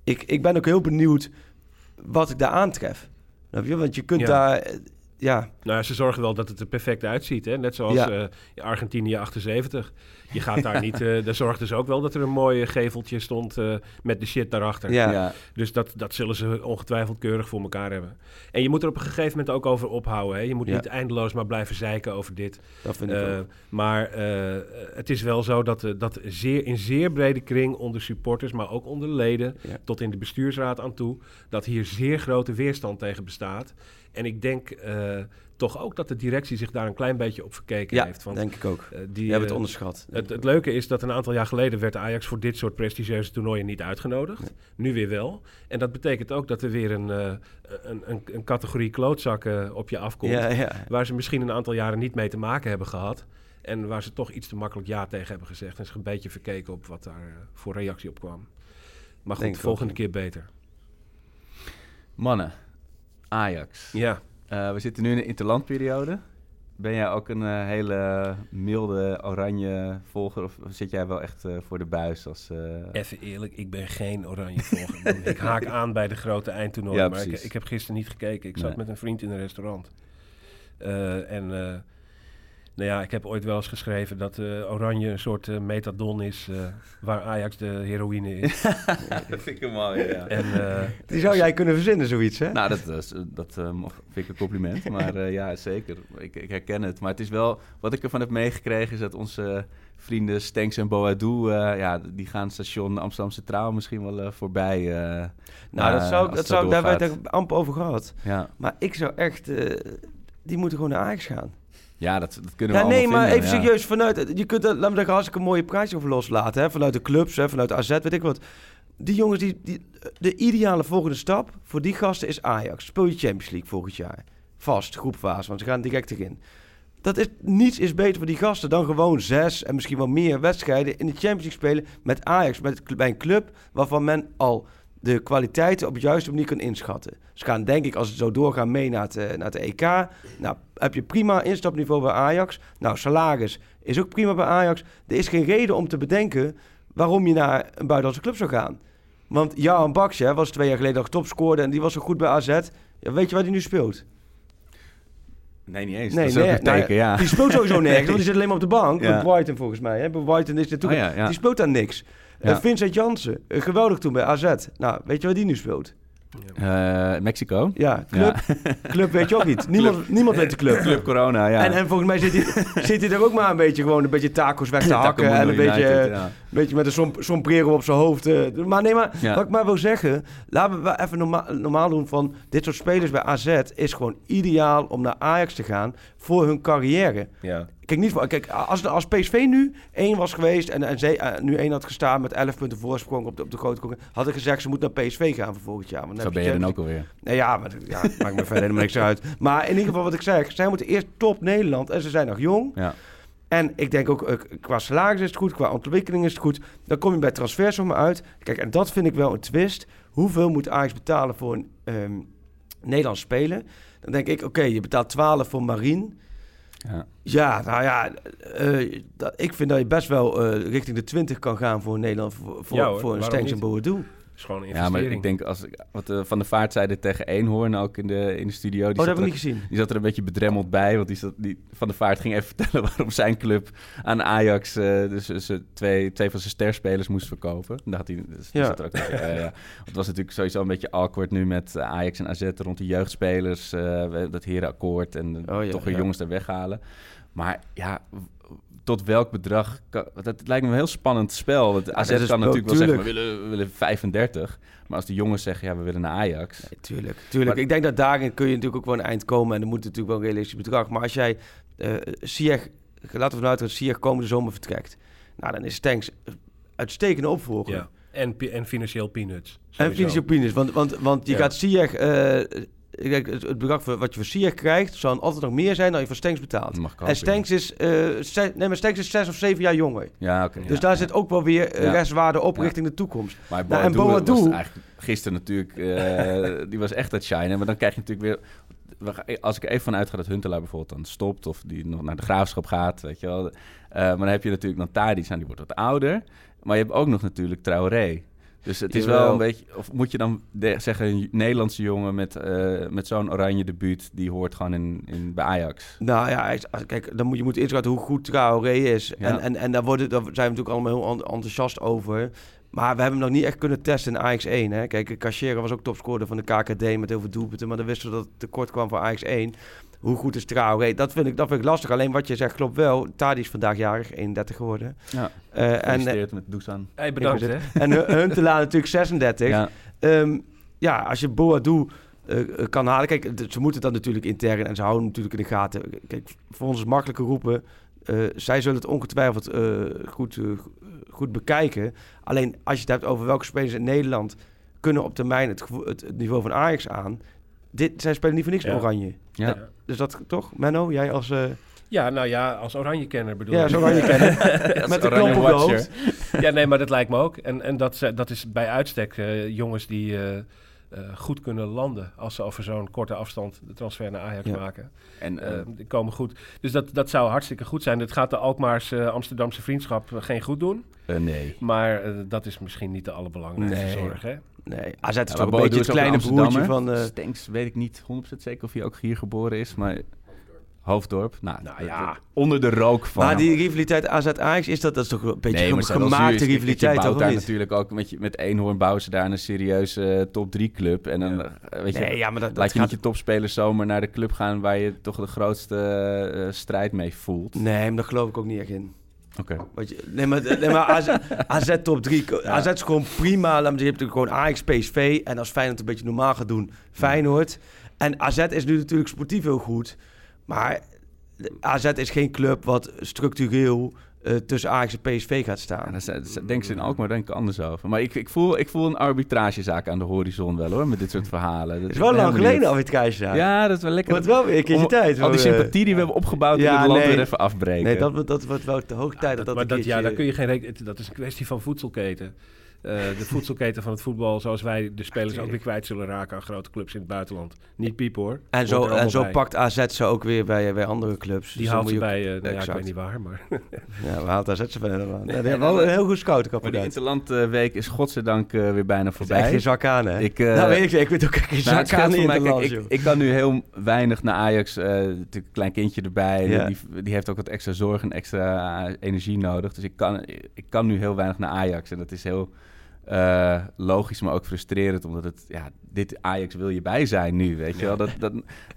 ik, ik ben ook heel benieuwd wat ik daar aantref. Want je kunt Ja. daar... eh, Ja, Nou, ja, ze zorgen wel dat het er perfect uitziet. Hè? Net zoals Ja. eh, Argentinië 78. Je gaat daar niet... eh daar zorgden ze ook wel dat er een mooi geveltje stond eh, met de shit daarachter. ja. Ja. Dus dat, dat zullen ze ongetwijfeld keurig voor elkaar hebben. En je moet er op een gegeven moment ook over ophouden. Hè? Je moet Ja. niet eindeloos maar blijven zeiken over dit. dat vind ik Eh, ook. maar eh, het is wel zo dat, eh, dat zeer, in zeer brede kring onder supporters, maar ook onder leden, Ja. tot in de bestuursraad aan toe, dat hier zeer grote weerstand tegen bestaat. En ik denk eh, toch ook dat de directie zich daar een klein beetje op verkeken Ja, heeft. Want, denk ik ook. eh, die, hebben het eh, onderschat. het, het leuke is dat een aantal jaar geleden werd Ajax voor dit soort prestigieuze toernooien niet uitgenodigd. Nu weer wel. En dat betekent ook dat er weer een, eh, een, een, een categorie klootzakken op je afkomt. ja, ja. Waar ze misschien een aantal jaren niet mee te maken hebben gehad. En waar ze toch iets te makkelijk ja tegen hebben gezegd. En zich een beetje verkeken op wat daar voor reactie op kwam. Maar goed, Denk ik volgende ook, keer beter. Mannen, Ajax. Ja. Eh, we zitten nu in de interlandperiode. Ben jij ook een eh, hele milde oranje volger? Of zit jij wel echt eh, voor de buis als... eh, Even eerlijk, ik ben geen oranje volger. ik haak aan bij de grote eindtoernooien. Ja, maar ik, ik heb gisteren niet gekeken. Ik zat met een vriend in een restaurant. En nou ja, ik heb ooit wel eens geschreven dat eh, oranje een soort eh, metadon is... eh, waar Ajax de heroïne is. dat vind ik hem mooi, ja. en, eh, Die zou jij kunnen verzinnen, zoiets, hè? Nou, dat, is- dat eh, mag- vind ik een compliment. Maar eh, ja, zeker. Ik, ik herken het. Maar het is wel... Wat ik ervan heb meegekregen is dat onze vrienden Stenks en Boadou... eh, ja, die gaan station Amsterdam Centraal misschien wel eh, voorbij. eh, nou, dat zou, dat het zou, daar hebben we doorgaat. het amper over gehad. Ja, Maar ik zou echt... eh, die moeten gewoon naar Ajax gaan. Ja dat, dat kunnen we Ja, nee, maar vinden, even ja. serieus. Vanuit, je kunt er, laat me zeggen, hartstikke mooie prijs over loslaten. Hè? Vanuit de clubs, hè? vanuit AZ, weet ik wat. Die jongens, die, die, de ideale volgende stap voor die gasten is Ajax. Speel je Champions League volgend jaar. Vast, groepfase, want ze gaan direct erin. Dat is, niets is beter voor die gasten dan gewoon zes en misschien wel meer wedstrijden in de Champions League spelen met Ajax. Met, bij een club waarvan men al de kwaliteiten op de juiste manier kan inschatten. Ze gaan denk ik, als het zo doorgaan, mee naar het, eh, naar het EK. Nou, heb je prima instapniveau bij Ajax. Nou, salaris is ook prima bij Ajax. Er is geen reden om te bedenken waarom je naar een buitenlandse club zou gaan. Want Jan hè, was twee jaar geleden nog topscorer en die was zo goed bij AZ. Ja, weet je waar hij nu speelt? Nee, niet eens. Nee, dat is ook nee, nou ja, teken, ja. Die speelt sowieso nergens, want die zit alleen maar op de bank. Ja. Brighton volgens mij. Hè? Bij Brighton is de Oh, ja. Die speelt daar niks. Ja. Vincent Jansen, eh, geweldig toen bij AZ. Nou, weet je waar die nu speelt? Eh, Mexico. Ja, club, club weet je ook niet. Niemand, niemand weet de club. Club Corona, ja. En, en volgens mij zit hij, zit hij er ook maar een beetje gewoon een beetje tacos weg te hakken. En een beetje, ja. een beetje met een som, sombrero op zijn hoofd. eh. Maar nee, maar Ja. wat ik maar wil zeggen, laten we even norma normaal doen van dit soort spelers bij AZ is gewoon ideaal om naar Ajax te gaan voor hun carrière. ja. Kijk, niet voor, kijk als, als PSV nu één was geweest en, en ze, eh, nu één had gestaan met 11 punten voorsprong op de, op de grote concurrent, had ik gezegd ze moeten naar PSV gaan voor volgend jaar. Want Zo ben je dan ook alweer. Nee, ja, maar ja, maakt me verder helemaal niks uit. Maar in ieder geval wat ik zeg, zij moeten eerst top Nederland en ze zijn nog jong. Ja. En ik denk ook, eh, qua salaris is het goed, qua ontwikkeling is het goed. Dan kom je bij transfersommen uit. Kijk, en dat vind ik wel een twist. Hoeveel moet Ajax betalen voor een, ehm, Nederlands spelen. Dan denk ik, oké, je betaalt 12 voor Marien. Ja. Ja, nou ja, eh, dat, ik vind dat je best wel eh, richting de 20 kan gaan voor Nederland, voor, voor, Ja hoor, voor een Stengs en niet? Is gewoon een Ja, maar ik denk als ik, wat eh, Van de Vaart zei dit tegen Eenhoorn ook in de, in de studio. Die Oh, dat zat heb ik er- niet gezien. Die zat er een beetje bedremmeld bij, want die, zat, die Van der Vaart ging even vertellen waarom zijn club aan Ajax eh, dus, dus, eh, twee, twee van zijn sterspelers moest verkopen. Daar had hij, dus, Ja. zat er ook. Het was natuurlijk sowieso een beetje awkward nu met eh, Ajax en AZ rond de jeugdspelers, eh, dat herenakkoord en Oh, ja, toch weer ja. jongens daar weghalen. Maar ja, tot welk bedrag? Kan, dat lijkt me een heel spannend spel. Want AZ dat is kan natuurlijk wel zeggen, we willen, we willen 35. Maar als de jongens zeggen, ja, we willen naar Ajax. Nee, tuurlijk, tuurlijk. Maar- ik denk dat daarin kun je natuurlijk ook wel een eind komen. En dan moet natuurlijk wel een realistisch bedrag. Maar als jij eh Ziyech, laten we vanuit dat Ziyech komende zomer vertrekt. Nou, dan is Stenks uitstekende opvolger. Ja. En, en financieel peanuts. En financieel penis. Want, want, want je Ja. gaat eh, kijk, het, het bedrag voor, wat je voor Ziyech krijgt... zal altijd nog meer zijn dan je voor Stenks betaalt. Mag En Stenks is, ze- nee, maar Stenks is zes of zeven jaar jonger. Ja, oké. Dus ja, daar ja. zit ook wel weer eh, restwaarde op richting de toekomst. Maar Nou, en Boadu gisteren natuurlijk... eh, die was echt het shine. Maar dan krijg je natuurlijk weer... Als ik even van uitga dat Huntelaar bijvoorbeeld dan stopt... of die nog naar de graafschap gaat, weet je wel. Maar dan heb je natuurlijk dan Tadic, nou, die wordt wat ouder. Maar je hebt ook nog natuurlijk Traoré. Dus het is wel een beetje... Of moet je dan de- zeggen, een Nederlandse jongen met, eh, met zo'n oranje debuut... die hoort gewoon in, in, bij Ajax. Nou ja, kijk, dan moet je moet inschatten hoe goed Traoré is. Ja. En, en, en daar, worden, daar zijn we natuurlijk allemaal heel en- enthousiast over. Maar we hebben hem nog niet echt kunnen testen in Ajax 1. Hè? Kijk, Cachera was ook topscorer van de KKD met heel veel doelpunten. Maar dan wisten we dat het tekort kwam voor Ajax 1. Hoe goed is Traoré? Dat vind ik, dat vind ik lastig. Alleen wat je zegt klopt wel. Tadi is vandaag jarig, 31 geworden. Ja, Eh, en, gefeliciteerd met Dusan. Hey, bedankt hè. en Hun- Huntelaar natuurlijk 36. Ja, Ehm, ja, als je Boadu eh, eh, kan halen. Kijk, ze moeten dat natuurlijk intern en ze houden hem natuurlijk in de gaten. Kijk, voor ons is makkelijker roepen. eh, zij zullen het ongetwijfeld eh, goed, eh, goed bekijken. Alleen als je het hebt over welke spelers in Nederland kunnen op termijn het, het niveau van Ajax aan. Dit, zij spelen niet voor niks Ja. oranje. ja. Dus dat toch, Menno? Jij als... eh Ja, nou ja, als oranje-kenner bedoel ja, ik. kennen. Als Met de oranje knop op je watcher. hoofd. Ja, nee, maar dat lijkt me ook. En, en dat, ze- dat is bij uitstek eh, jongens die eh, eh, goed kunnen landen als ze over zo'n korte afstand de transfer naar Ajax Ja. maken. En Eh, eh, die komen goed. Dus dat, dat zou hartstikke goed zijn. Het gaat de Alkmaarse Amsterdamse vriendschap eh, geen goed doen. eh, nee. Maar eh, dat is misschien niet de allerbelangrijkste Nee. zorg. Hè? Nee, AZ is Ja, toch een beetje het kleine broertje Amsterdammer. van... eh, Stenks weet ik niet 100% zeker of hij ook hier geboren is, maar Hoofddorp. Nou, Nou dat- ja. dat- onder de rook van. Maar die rivaliteit AZ-Ajax, is dat, dat is toch een beetje nee, een gemaakte rivaliteit, Je toch? bouwt daar niet? natuurlijk ook met, je, met Eenhoorn bouwen ze daar een serieuze eh, top 3 club. En dan, eh, weet je, Nee, ja, maar dat, dat laat je gaat... niet je topspelers zomaar naar de club gaan waar je toch de grootste eh, strijd mee voelt. Nee, maar daar geloof ik ook niet echt in. Oké. Nee, maar, nee, maar AZ, AZ top 3. AZ is gewoon prima. Laat me zeggen, Je hebt natuurlijk gewoon Ajax, PSV. En als Feyenoord een beetje normaal gaat doen, Feyenoord. En AZ is nu natuurlijk sportief heel goed. Maar AZ is geen club wat structureel eh, tussen Ajax en PSV gaat Ja, staan. daar denken ze in Alkmaar denk ik anders over. Maar ik, ik, voel, ik voel een arbitragezaak aan de horizon wel hoor, met dit soort verhalen. Dat Het is wel lang geleden het kruisje. Ja, dat is wel lekker. Wordt wel weer een keertje tijd. Al die sympathie die we hebben opgebouwd in Ja, het land nee. weer even afbreken. Nee, dat, wordt- dat wordt wel de hoogte tijd dat dat, maar een dat, ja, keertje- daar kun je geen Dat is een kwestie van voedselketen. Eh, de voedselketen van het voetbal, zoals wij de spelers ook weer kwijt zullen raken aan grote clubs in het buitenland. Niet piep hoor. En zo, en zo bij. pakt AZ ze ook weer bij, bij andere clubs. Die Dus haalt ze bij, eh, nou ja, ik weet niet waar, maar... Ja, we haalt AZ ze bij helemaal. Ja, die hebben wel een heel goed scout maar die kapitein. Interlandweek is godzijdank eh weer bijna Er is echt voorbij. geen zak aan, hè? Ik, eh, nou, weet ik, ik weet ook geen Nou, het zak aan in mij, kijk, ik, ik kan nu heel weinig naar Ajax. eh natuurlijk een klein kindje erbij. Ja. Die, die heeft ook wat extra zorg en extra eh, energie nodig. Dus ik kan, ik kan nu heel weinig naar Ajax. En dat is heel eh, logisch, maar ook frustrerend. Omdat het, ja, dit Ajax wil je bij zijn nu, weet je wel. Dat, dat,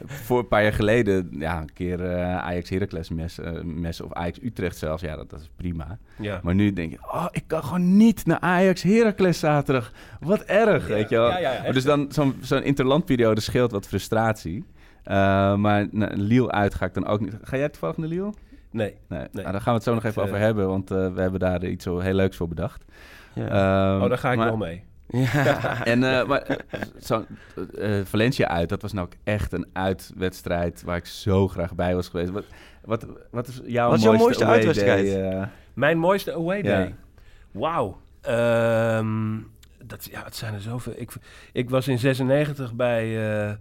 voor een paar jaar geleden, ja, een keer eh, Ajax Heracles mes, eh, mes of Ajax Utrecht zelfs. Ja, dat, dat is prima. ja. Maar nu denk je, oh, ik kan gewoon niet naar Ajax Heracles zaterdag. Wat erg, weet je wel. Maar dus dan zo'n zo'n interlandperiode scheelt wat frustratie. Maar naar Lille uit ga ik dan ook niet. Ga jij toevallig naar Lille? Nee. Nee. Nee. Nou, daar gaan we het zo nog even over hebben, want we hebben daar iets zo heel leuks voor bedacht. Ja. Ehm, Oh, daar ga ik maar- wel mee. Ja. En eh, maar, eh, zo, eh, Valencia uit, dat was nou ook echt een uitwedstrijd waar ik zo graag bij was geweest. Wat, wat, wat is jouw Wat mooiste away uitwedstrijd? day, eh? Mijn mooiste away day. Ja. Wauw. Ehm, dat, ja, het zijn er zoveel. Ik, ik was in 96 bij, eh,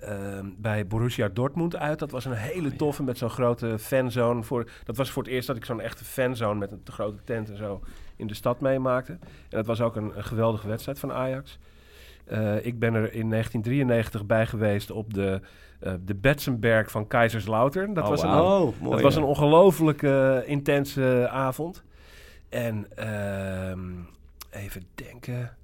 ehm, bij Borussia Dortmund uit. Dat was een hele toffe met zo'n grote fanzone. Voor, dat was voor het eerst dat ik zo'n echte fanzone met een te grote tent en zo in de stad meemaakte. En dat was ook een, een geweldige wedstrijd van Ajax. Eh, ik ben er in 1993 bij geweest op de, eh de Betzenberg van Kaiserslautern. Dat Oh, was een. Oh, mooi. dat was een ongelooflijk eh, intense avond. En ehm, even denken.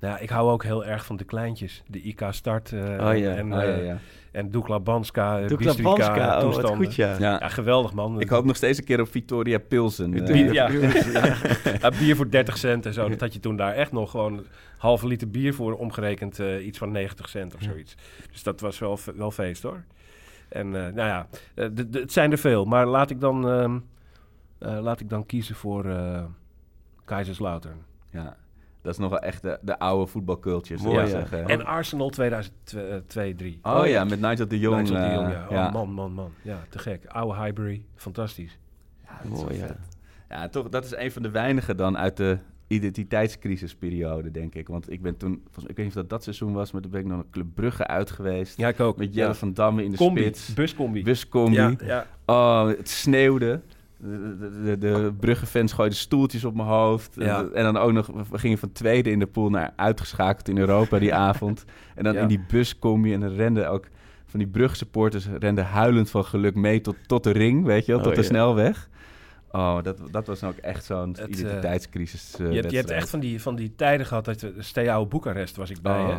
Nou, ik hou ook heel erg van de kleintjes. De IK Start Oh ja, en, Oh, ja, ja. En Dukla Banska, uh, Dukla Banska, oh, wat goed, ja. Ja. Ja, geweldig man. Ik hoop nog steeds een keer op Victoria Pilsen. eh. Bier, ja. Ja, bier voor 30 cent en zo. Dat had je toen daar echt nog gewoon een halve liter bier voor omgerekend eh, iets van 90 cent of zoiets. Dus dat was wel, wel feest hoor. En eh, nou ja, eh, de- de- het zijn er veel. Maar laat ik dan, ehm, eh, laat ik dan kiezen voor eh Kaiserslautern. Ja, dat is nog wel echt de, de oude voetbalculture, zou Mooi, ik ja. zeggen. En Arsenal 2002-3. oh ja, met Nigel de Jong. Nigel de eh, Jong, ja. Oh, ja. Man, man, man. Ja, te gek. Oude Highbury, fantastisch. Mooi, ja. Ja, toch, dat is een van de weinigen dan uit de identiteitscrisisperiode, denk ik. Want ik ben toen, volgens, ik weet niet of dat dat seizoen was, maar toen ben ik naar Club Brugge uit geweest. Ja, ik ook. Met Jelle Ja. van Damme in de Combi, spits. buscombi. Buscombi. Ja, ja. Oh, het sneeuwde. De, de, de, Brugge-fans gooiden stoeltjes op mijn hoofd. Ja. En, en dan ook nog, we gingen van tweede in de pool naar uitgeschakeld in Europa die avond. En dan Ja. in die buscombi en dan renden ook van die Brugge-supporters renden huilend van geluk mee tot, tot de ring, weet je wel, Oh, tot de ja. snelweg. Oh, dat, dat was ook echt zo'n eh, identiteitscrisis. eh, Je hebt, je hebt echt van die, van die tijden gehad dat je Steaua Boekarest was ik bij. Oh. Hè?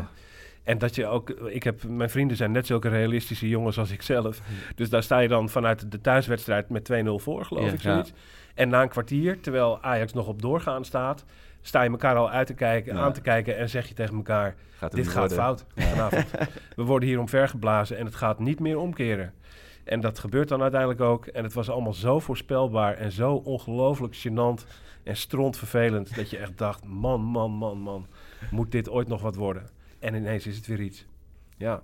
En dat je ook, ik heb, mijn vrienden zijn net zulke realistische jongens als ik zelf. Dus daar sta je dan vanuit de thuiswedstrijd met 2-0 voor, geloof Ja, ik, zoiets. En na een kwartier, terwijl Ajax nog op doorgaan staat, sta je elkaar al uit te kijken, Ja. aan te kijken en zeg je tegen elkaar, Gaat dit gaat worden. fout vanavond. We worden hier omvergeblazen en het gaat niet meer omkeren. En dat gebeurt dan uiteindelijk ook. En het was allemaal zo voorspelbaar en zo ongelooflijk gênant en strontvervelend... dat je echt dacht, man, man, man, man, moet dit ooit nog wat worden? En ineens is het weer iets. Ja.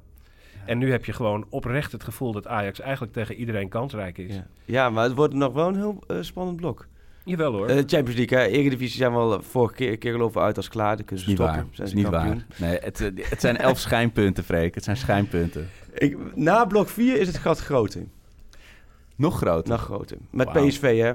En nu heb je gewoon oprecht het gevoel dat Ajax eigenlijk tegen iedereen kansrijk is. Ja. ja, maar het wordt nog wel een heel eh, spannend blok. Jawel hoor. Eh, Champions League, hè. Eredivisie zijn we al vorige keer, keer geloven uit als klaar. Dan kunnen ze Niet stoppen. waar. Zijn ze niet kampioen. waar. Nee, het, eh, het zijn elf schijnpunten, Freek. Het zijn schijnpunten. Ik, na blok 4 is het gat groter. Nog groter. Nog groter. Met. PSV, hè.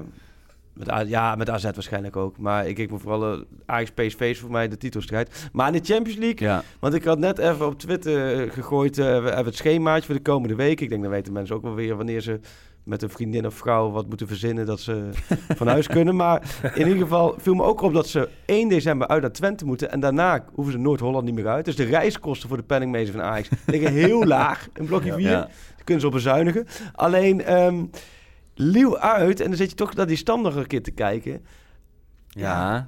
Met, ja, met AZ waarschijnlijk ook. Maar ik kijk me vooral... eh, Ajax-PSV is voor mij de titelstrijd. Maar in de Champions League... Ja. Want ik had net even op Twitter eh, gegooid... eh, we hebben het schemaatje voor de komende week. Ik denk, dan weten mensen ook wel weer wanneer ze... met een vriendin of vrouw wat moeten verzinnen... dat ze van huis kunnen. Maar in ieder geval viel me ook op dat ze 1 december uit naar Twente moeten... en daarna hoeven ze Noord-Holland niet meer uit. Dus de reiskosten voor de penningmeester van Ajax... liggen heel laag in blokje 4. Ja. Daar kunnen ze op bezuinigen. Alleen... ehm Lieuw uit en dan zit je toch naar die stand nog een keer te kijken. Ja.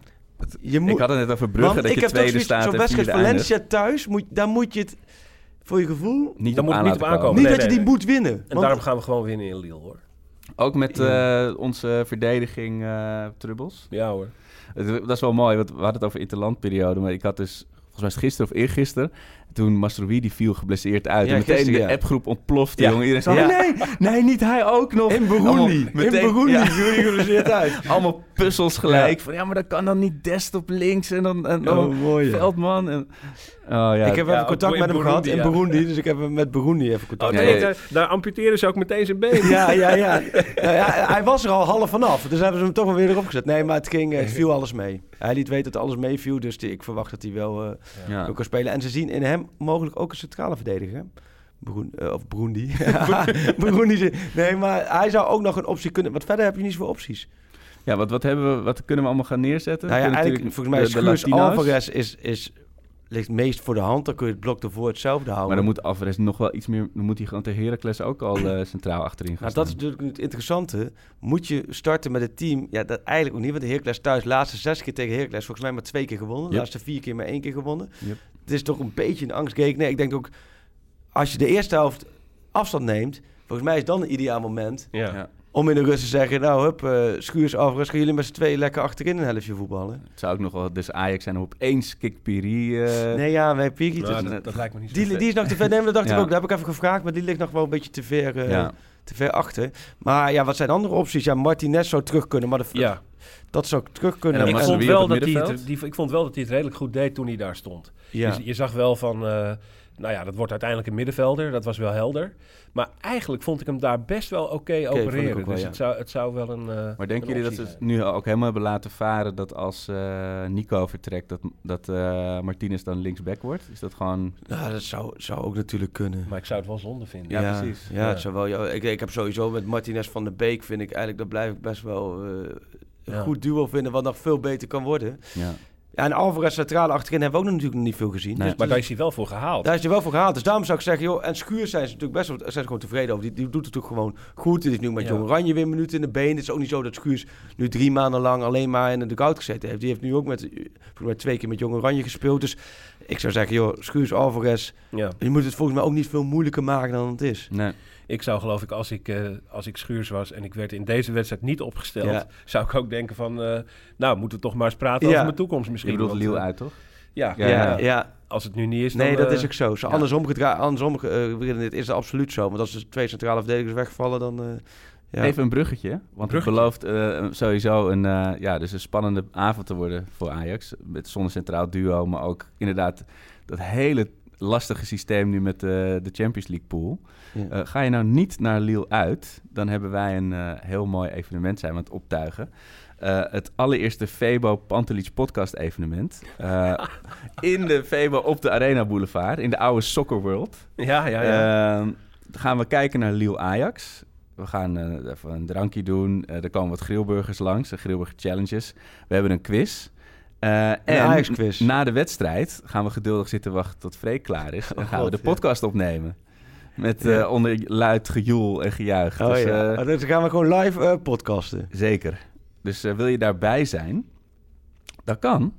Je moet, Ik had het net over Brugge, dat ik je heb toch tweede zoiets, staat zo'n wedstrijd. Valencia thuis, moet, daar moet je het voor je gevoel... Niet moet aan niet op aankomen. komen. niet nee, dat je nee, die moet winnen. en Want- daarom gaan we gewoon winnen in Lille hoor. Ook met eh, onze verdediging eh Trubbels. Ja hoor. Dat is wel mooi, want we hadden het over interlandperiode. Maar ik had dus, volgens mij is het gisteren of eergisteren... toen Masrowi die viel geblesseerd uit. Ja, en meteen gisteren, de ja. appgroep ontplofte, Ja. jongen. Iedereen zei, Ja. nee, nee, niet hij ook nog. in In meteen- Burundi ja. viel geblesseerd uit. Allemaal puzzels gelijk. Van ja, maar dat kan dan niet Dest op links en dan en, Oh, oh, mooi. Veldman. En, oh, ja, ik heb Ja, even contact met hem gehad in. Burundi. Dus ik heb met Burundi even contact Oh, Ja, nee, ja. Daar, daar amputeren ze ook meteen zijn been. Ja, ja, ja. Nou ja. Hij was er al half vanaf. Dus hebben ze hem toch wel weer erop gezet. Nee, maar het, ging, het viel alles mee. Hij liet weten dat alles meeviel. Dus die- ik verwacht dat hij wel eh, ook kan spelen. En ze zien in hem mogelijk ook een centrale verdediger. Broen, eh, of. Burundi. ze- Nee, maar hij zou ook nog een optie kunnen. Want verder heb je niet zoveel opties. Ja, wat, wat, hebben we, wat kunnen we allemaal gaan neerzetten? Nou ja, eigenlijk, volgens mij de- is de. Alvarez is, is, ligt meest voor de hand. Dan kun je het blok ervoor hetzelfde houden. Maar dan moet Alvarez nog wel iets meer... Dan moet hij gewoon tegen Heracles ook al eh, centraal achterin gaan Nou, dat is natuurlijk het interessante. Moet je starten met het team? Ja, dat eigenlijk ook niet. Want de Heracles thuis, laatste zes keer tegen Heracles, volgens mij maar twee keer gewonnen. De Yep. laatste vier keer maar één keer gewonnen. Yep. Het is toch een beetje een angstgeken. Nee, ik denk ook, als je de eerste helft afstand neemt, volgens mij is dan een ideaal moment Ja. Ja. om in de rust te zeggen, nou hup, eh Schuurs, Alvarez, gaan jullie met z'n tweeën lekker achterin een helftje voetballen? Het zou ook nog wel... Dus Ajax zijn opeens Kikpiri... eh nee, ja, wij Piri, Nou, dus- dat, dat lijkt me niet zo die, die is nog te ver. Nee, dat dacht Ja. ik ook. Dat heb ik even gevraagd, maar die ligt nog wel een beetje te ver, eh, ja. Te ver achter. Maar ja, wat zijn andere opties? Ja, Martinez zou terug kunnen, maar de, Ja, dat zou terug kunnen. En ik vond, wel dat hij het, die, ik vond wel dat hij het redelijk goed deed toen hij daar stond. ja. Je, je zag wel van... eh, nou ja, dat wordt uiteindelijk een middenvelder. Dat was wel helder. Maar eigenlijk vond ik hem daar best wel oké ik opereren. wel, dus ja. het, zou, het zou wel een. eh, Maar denken jullie dat ze het nu ook helemaal hebben laten varen dat als eh, Nico vertrekt, dat, dat eh, Martinez dan linksback wordt? Is dat gewoon... Nou, dat zou, zou ook natuurlijk kunnen. Maar ik zou het wel zonde vinden. Ja, precies. Ja, Ja. het zou wel, ja, ik, ik heb sowieso met Martinez van der Beek, vind ik eigenlijk, dat blijf ik best wel eh, een Ja. goed duo vinden, wat nog veel beter kan worden. Ja. Ja, en Alvarez centrale achterin hebben we ook nog natuurlijk nog niet veel gezien. Nee. Dus Maar daar is hij wel voor gehaald. daar is hij wel voor gehaald. Dus daarom zou ik zeggen, joh, en Schuurs zijn ze natuurlijk best wel zijn ze gewoon tevreden over. Die, die doet het ook gewoon goed. Die is nu met Ja. Jong Oranje weer minuten in de been. Het is ook niet zo dat Schuurs nu drie maanden lang alleen maar in de dugout gezeten heeft. Die heeft nu ook met, mij twee keer met Jong Oranje gespeeld. Dus ik zou zeggen, joh, Schuurs, Alvarez, Ja. je moet het volgens mij ook niet veel moeilijker maken dan het is. Nee. Ik zou geloof ik, als ik, eh, als ik Schuurs was en ik werd in deze wedstrijd niet opgesteld, Ja. zou ik ook denken van, eh, nou, moeten we toch maar eens praten Ja. over mijn toekomst Je misschien. bedoelt want, Lille eh, uit, toch? Ja, Ja, Ja, als het nu niet is, dan... Nee, dat is ook zo. zo. Andersom, andersom eh, dit is het absoluut zo. Want als er twee centrale verdedigers wegvallen, dan... eh, ja. Even een bruggetje, want Bruggetje. het belooft eh, sowieso een, eh, ja, dus een spannende avond te worden voor Ajax. Met zonder centraal duo, maar ook inderdaad dat hele lastige systeem nu met eh, de Champions League pool. Ja. Eh, ga je nou niet naar Lille uit, dan hebben wij een eh, heel mooi evenement zijn we aan het optuigen. Eh, het allereerste Febo Pantelic podcast evenement. In de Febo op de Arena Boulevard, in de oude Soccer World. Ja, ja, ja. Ehm, dan gaan we kijken naar Lille Ajax. We gaan even een drankje doen. Er komen wat grillburgers langs, de grillburger challenges. We hebben een quiz. Eh, en Ajax-quiz. na de wedstrijd gaan we geduldig zitten wachten tot Freek klaar is. En Oh, gaan we de podcast opnemen. Met Ja. eh, onder luid gejoel en gejuich. Oh dus, ja, dus dan gaan we gewoon live eh, podcasten. Zeker. Dus wil je daarbij zijn? Dat kan.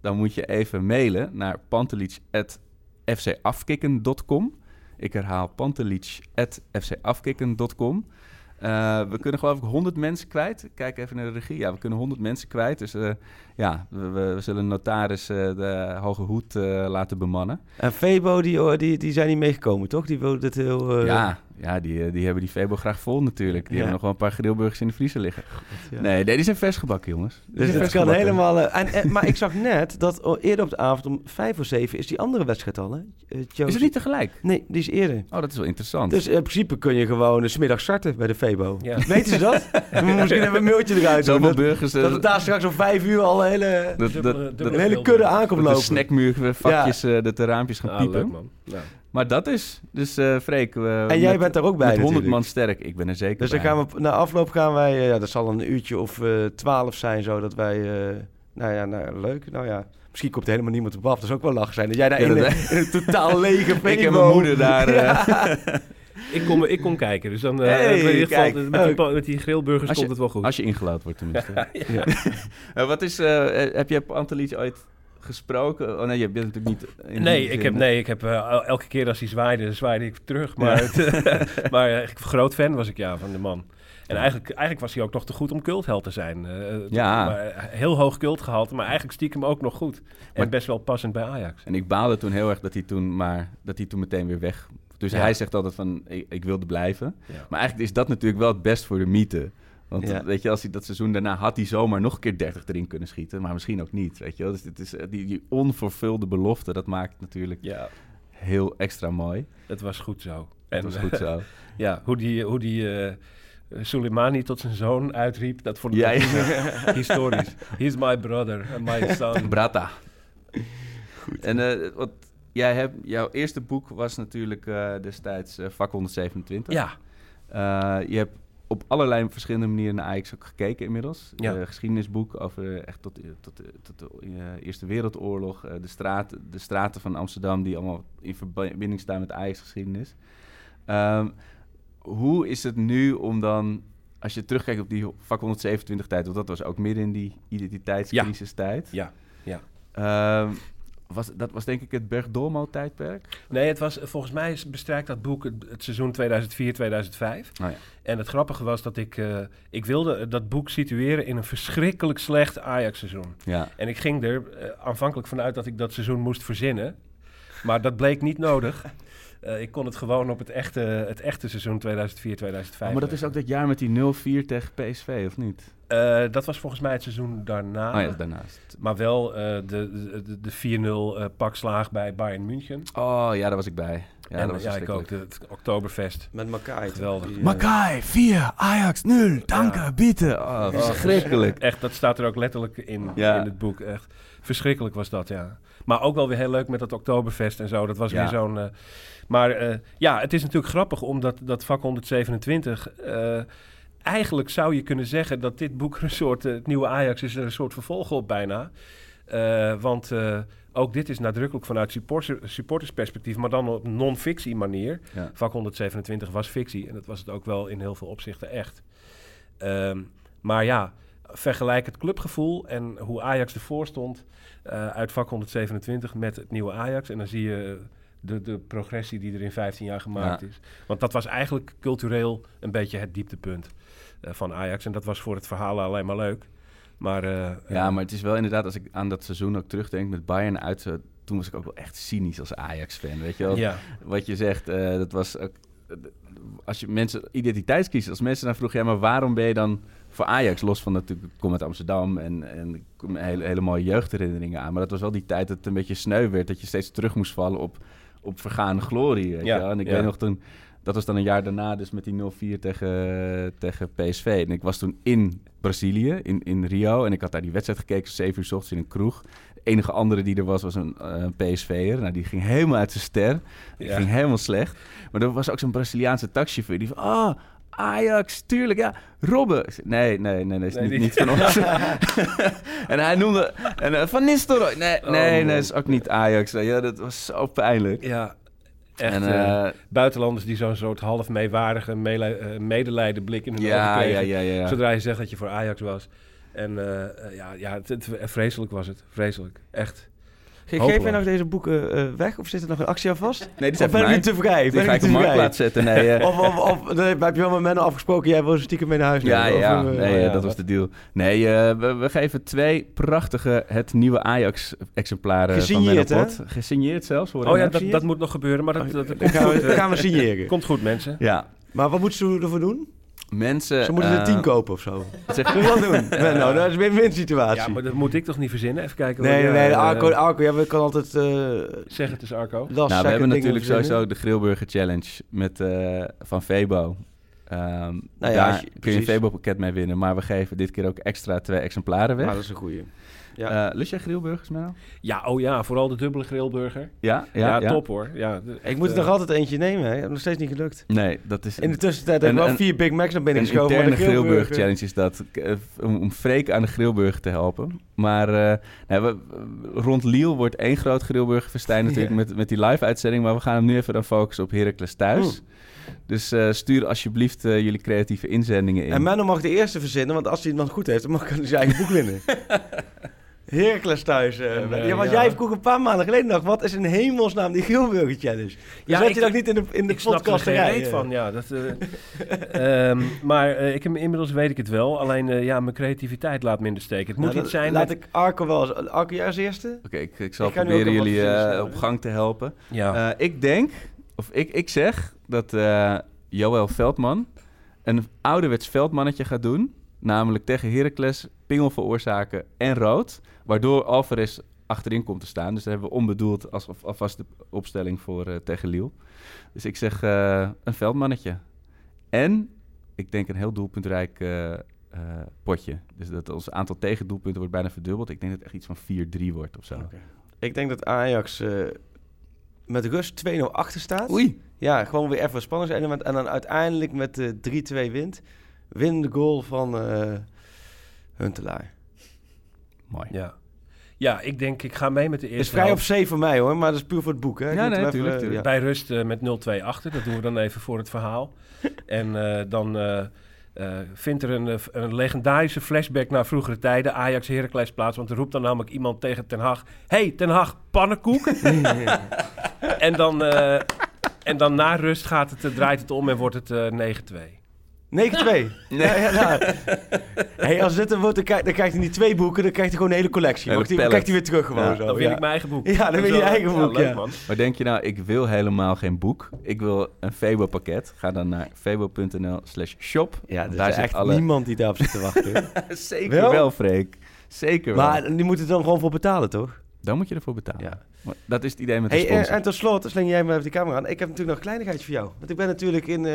Dan moet je even mailen naar pantelic.fcafkikken.com. Ik herhaal pantelic.fcafkikken.com. We kunnen geloof ik 100 mensen kwijt. Kijk even naar de regie. Ja, we kunnen 100 mensen kwijt. Dus ja, we, we, we zullen notaris eh, de hoge hoed eh, laten bemannen. En Febo, die, oh, die, die zijn niet meegekomen, toch? Die wilden dit heel... eh, ja, ja die, die hebben die Febo graag vol natuurlijk. Die Ja. hebben nog wel een paar grillburgers in de vriezer liggen. ja. Nee, nee, die zijn vers gebakken, jongens. Die Dus het kan helemaal... en, en- maar ik zag net dat oh, eerder op de avond om vijf of zeven is die andere wedstrijd al, hè? Is het niet tegelijk? Nee, die is eerder. Oh, dat is wel interessant. Dus in principe kun je gewoon uh, smiddag starten bij de Febo. Ja. Weten ze dat? Misschien even een mailtje eruit. Zoveel Dat, burgers... eh, dat het daar straks om vijf uur al een hele, dat, dat, Dubbele- dat, dubbele een hele kudde aankomt dat de lopen. snackmuur vakjes, eh, dat de raampjes gaan Ah, piepen. leuk man. Ja. Maar dat is... Dus eh Freek... we- En jij met- bent daar ook bij Met 100 natuurlijk. man sterk. Ik ben er zeker Dus dan bij. gaan we, na afloop gaan wij, eh, ja, dat zal een uurtje of eh, twaalf zijn, zo dat wij, eh, nou ja, nou, leuk, nou ja. Misschien komt er helemaal niemand op af, dat is ook wel lachen zijn. Dat jij daar Ja, in, dat- een, in een totaal lege Ik en mijn moeder daar... Ik, kom, ik kom kijken, dus dan eh, Hey, in ieder geval, met, die, met die grillburgers Als komt je- het wel goed. Als je ingeluid wordt tenminste. Ja. Eh, wat is... eh, heb je Pantelic ooit gesproken? Oh nee, je bent natuurlijk niet... in Nee, ik heb, nee, ik heb el- elke keer als hij zwaaide, zwaaide ik terug. Maar, het, maar ik- groot fan was ik ja van de man. En eigenlijk, eigenlijk was hij ook nog te goed om cultheld te zijn. Eh, Ja. maar, heel hoog cultgehalte, maar eigenlijk stiekem ook nog goed. En Maar- best wel passend bij Ajax. En ik baalde toen heel erg dat hij toen maar... Dat hij toen meteen weer weg... Dus Ja. hij zegt altijd van... Ik, ik wilde blijven. Ja. Maar eigenlijk is dat natuurlijk wel het best voor de mythe. Want Ja. weet je, als hij dat seizoen daarna had hij zomaar nog een keer 30 erin kunnen schieten. Maar misschien ook niet, weet je wel. Dus dit is, eh, die, die onvervulde belofte, dat maakt het natuurlijk Ja, heel extra mooi. het was goed zo. En was goed zo. ja, hoe die, hoe die eh, Soleimani tot zijn zoon uitriep, dat vond ik Ja, ja. historisch. He's my brother and my son. Brata. En eh, wat jij hebt, jouw eerste boek was natuurlijk eh, destijds eh, Vak 127. Ja, Eh, je hebt op allerlei verschillende manieren naar Ajax ook gekeken inmiddels. Ja. Geschiedenisboek over echt tot, tot, tot de Eerste Wereldoorlog. de, straat, de straten van Amsterdam die allemaal in verbinding staan met Ajax-geschiedenis. Ehm, hoe is het nu om dan, als je terugkijkt op die vak 127 tijd, want dat was ook midden in die identiteitscrisis tijd. Ja, ja. Ehm, was, dat was denk ik het Bergdolmo-tijdperk. Nee, het was, volgens mij bestrijkt dat boek het, het seizoen 2004-2005. Oh ja. En het grappige was dat ik, eh, ik wilde dat boek situeren in een verschrikkelijk slecht Ajax-seizoen. Ja. En ik ging er eh, aanvankelijk vanuit dat ik dat seizoen moest verzinnen. Maar dat bleek niet nodig. Eh, ik kon het gewoon op het echte, het echte seizoen 2004-2005. Oh, maar dat is ook dat jaar met die 0-4 tegen PSV, of niet? Eh, dat was volgens mij het seizoen daarna. Oh ja, daarnaast. Maar wel eh, de, de, de 4-0 eh, pakslaag bij Bayern München. Oh ja, daar was ik bij. Ja, en dat was ja, ik ook. de- Het Oktoberfest. Met Makai. Geweldig. Die, Makai, 4, Ajax 0, danke, bitte. Oh, verschrikkelijk. Echt, dat staat er ook letterlijk in, Ja. in het boek. Echt verschrikkelijk was dat, ja. Maar ook wel weer heel leuk met dat Oktoberfest en zo. Dat was Ja. weer zo'n... maar eh, ja, het is natuurlijk grappig omdat dat vak 127... eigenlijk zou je kunnen zeggen dat dit boek een soort... eh, het nieuwe Ajax is er een soort vervolg op bijna. Eh, want eh, ook dit is nadrukkelijk vanuit supporter, supportersperspectief... maar dan op non-fictie manier. Ja. Vak 127 was fictie en dat was het ook wel in heel veel opzichten echt. Ehm, maar ja, vergelijk het clubgevoel en hoe Ajax ervoor stond uit vak 127 met het nieuwe Ajax. En dan zie je de, de progressie die er in 15 jaar gemaakt Ja. is. Want dat was eigenlijk cultureel een beetje het dieptepunt van Ajax. En dat was voor het verhaal alleen maar leuk. Maar, eh, Ja, eh, maar het is wel inderdaad, als ik aan dat seizoen ook terugdenk met Bayern uit, eh, toen was ik ook wel echt cynisch als Ajax-fan, weet je wel. ja. Wat je zegt, eh, dat was ook, eh, als je mensen identiteitskiezen, als mensen dan vroegen, ja, maar waarom ben je dan voor Ajax, los van natuurlijk, ik kom uit Amsterdam en, en hele, hele mooie jeugdherinneringen aan, maar dat was wel die tijd dat het een beetje sneu werd, dat je steeds terug moest vallen op, op vergaande glorie, weet Ja, je. En ik ja. weet nog toen, dat was dan een jaar daarna, dus met die 0-4 tegen, tegen PSV. En ik was toen in Brazilië, in, in Rio, en ik had daar die wedstrijd gekeken, 7 uur s ochtends in een kroeg. De enige andere die er was, was een eh, PSV'er. Nou, die ging helemaal uit zijn ster. Die Ja. ging helemaal slecht. Maar er was ook zo'n Braziliaanse taxichauffeur die van... Oh, Ajax, tuurlijk, ja. Robben. Nee, nee, nee, nee, is Nee, niet, niet van ons. en hij noemde... En, eh, van Nistelrooy. Nee, Oh, nee, nee, is ook niet Ajax. Ja, dat was zo pijnlijk. ja, echt. en, eh, eh, buitenlanders die zo'n soort half meewaardige mele- eh, medelijden blik in hun ogen ja, kregen. ja, ja, ja. Zodra je zegt dat je voor Ajax was. En ja, ja het, het- vreselijk was het. Vreselijk. Echt. Geef jij nog deze boeken eh, weg of zit er nog een actie aan vast? Nee, die zijn ben van ik te vrij? Die Ben ga ik op marktplaats zetten. Nee, eh, Of, of, of heb je wel met Menno afgesproken, jij wil ze stiekem mee naar huis Ja, nemen? ja, Of, eh, nee, oh eh, ja, dat was de deal. Nee, eh, we, we geven twee prachtige het nieuwe Ajax-exemplaren van Gesigneerd, Menno? Pot. Gesigneerd zelfs. hoor Oh ja, dat, dat moet nog gebeuren, maar dat, dat, Dan komt, gaan we, eh. gaan we signeren. komt goed, mensen. Ja, Maar wat moeten ze ervoor doen? Mensen... Ze moeten er eh, tien kopen of zo. zeg- Zullen we dat doen? Menno, dat is een win-win situatie. Ja, maar dat moet ik toch niet verzinnen? Even kijken. Nee, nee, nee, eh, Arco, Arco ja, we kan altijd eh Zeg het eens, Arco. last Nou, we hebben natuurlijk verzinnen. sowieso de Grillburger Challenge met, eh, van Febo. Ehm Nou ja, daar je- kun je een. Febo-pakket mee winnen. Maar we geven dit keer ook extra twee exemplaren weg. Nou, dat is een goeie. Ja. Eh, lust jij grillburgers, Menno? Ja, oh ja, vooral de dubbele grillburger. Ja, Ja, top hoor. Ja, de- ik moet er eh, nog altijd eentje nemen, hè. Ik heb nog steeds niet gelukt. Nee, dat is... In de tussentijd heb ik Een- wel een- vier Big Macs naar binnen Een geschoven. maar interne de grillburger challenge is dat. eh, Om, om Freek aan de grillburger te helpen. Maar eh, nou, we, rond Liel wordt één groot grillburgerfestijn natuurlijk Ja. met, met die live-uitzending. Maar we gaan hem nu even dan focussen op Heracles thuis. Dus eh, stuur alsjeblieft eh, jullie creatieve inzendingen in. En Menno mag de eerste verzinnen, want als hij het dan goed heeft, dan mag hij zijn eigen boek winnen. Heracles thuis. eh, En, eh, ja, want ja. jij vroeg een paar maanden geleden nog, wat is in hemelsnaam die Grillburger Challenge? Ja, zat ik- je dat niet in de, in de ik snap er podcast geen van, ja. Dat, eh, ehm, maar ik, inmiddels weet ik het wel. Alleen, ja, mijn creativiteit laat me in de steek. Het moet Nou, iets dat- zijn Laat met- ik Arco wel eens... Arco, jij als eerste? Oké, ik, ik zal Ik proberen jullie eh, op gang te helpen. Ja. Eh, ik denk, of ik, ik zeg dat eh Joël Veldman een ouderwets veldmannetje gaat doen. Namelijk tegen Heracles pingel veroorzaken en rood. Waardoor Alvarez achterin komt te staan. Dus dat hebben we onbedoeld als alvast de opstelling voor eh, tegen Liel. Dus ik zeg eh, een veldmannetje. En ik denk een heel doelpuntrijk eh, potje. Dus dat ons aantal tegendoelpunten wordt bijna verdubbeld. Ik denk dat het echt iets van 4-3 wordt of zo. Ik denk dat Ajax met rust 2-0 achter staat. Oei! Ja, gewoon weer even spannend zijn. En dan uiteindelijk met de 3-2 wint. Winnende goal van Huntelaar. Mooi. ja. ja, ik denk, ik ga mee met de Is eerste vrij op helft. zee voor mij hoor, maar dat is puur voor het boek. Hè? Ik Ja, moet nee, hem even, tuurlijk, eh, ja. Bij rust eh, met 0-2 achter. Dat doen we dan even voor het verhaal. en eh, dan eh, eh, vindt er een, een legendarische flashback naar vroegere tijden. Ajax Heracles plaats. Want er roept dan namelijk iemand tegen Ten Hag. hey, Ten Hag, pannenkoek. en, dan, eh, en dan na rust gaat het, draait het om en wordt het eh 9-2. 9-2. Ja, ja, nou. hey, als dit er wordt, dan, krijg- dan krijgt hij niet twee boeken, dan krijgt hij gewoon een hele collectie. Dan krijgt hij weer terug gewoon Ja, zo. Dan ja. ik mijn eigen boek. Ja, dan win je eigen boek, leuk, ja. man. Maar denk je nou, ik wil helemaal geen boek. Ik wil een Febo pakket. Ga dan naar febo.nl slash shop. Ja, er Daar is zit echt alle- niemand die daarop zit te wachten. Zeker Wel? wel, Freek. Zeker wel. maar die moeten er dan gewoon voor betalen, toch? Dan moet je ervoor betalen. Ja. Maar Dat is het idee met de Hey, en, sponsor. en tot slot, sleng jij maar even die camera aan. Ik heb natuurlijk nog een kleinigheidje voor jou. Want ik ben natuurlijk in eh,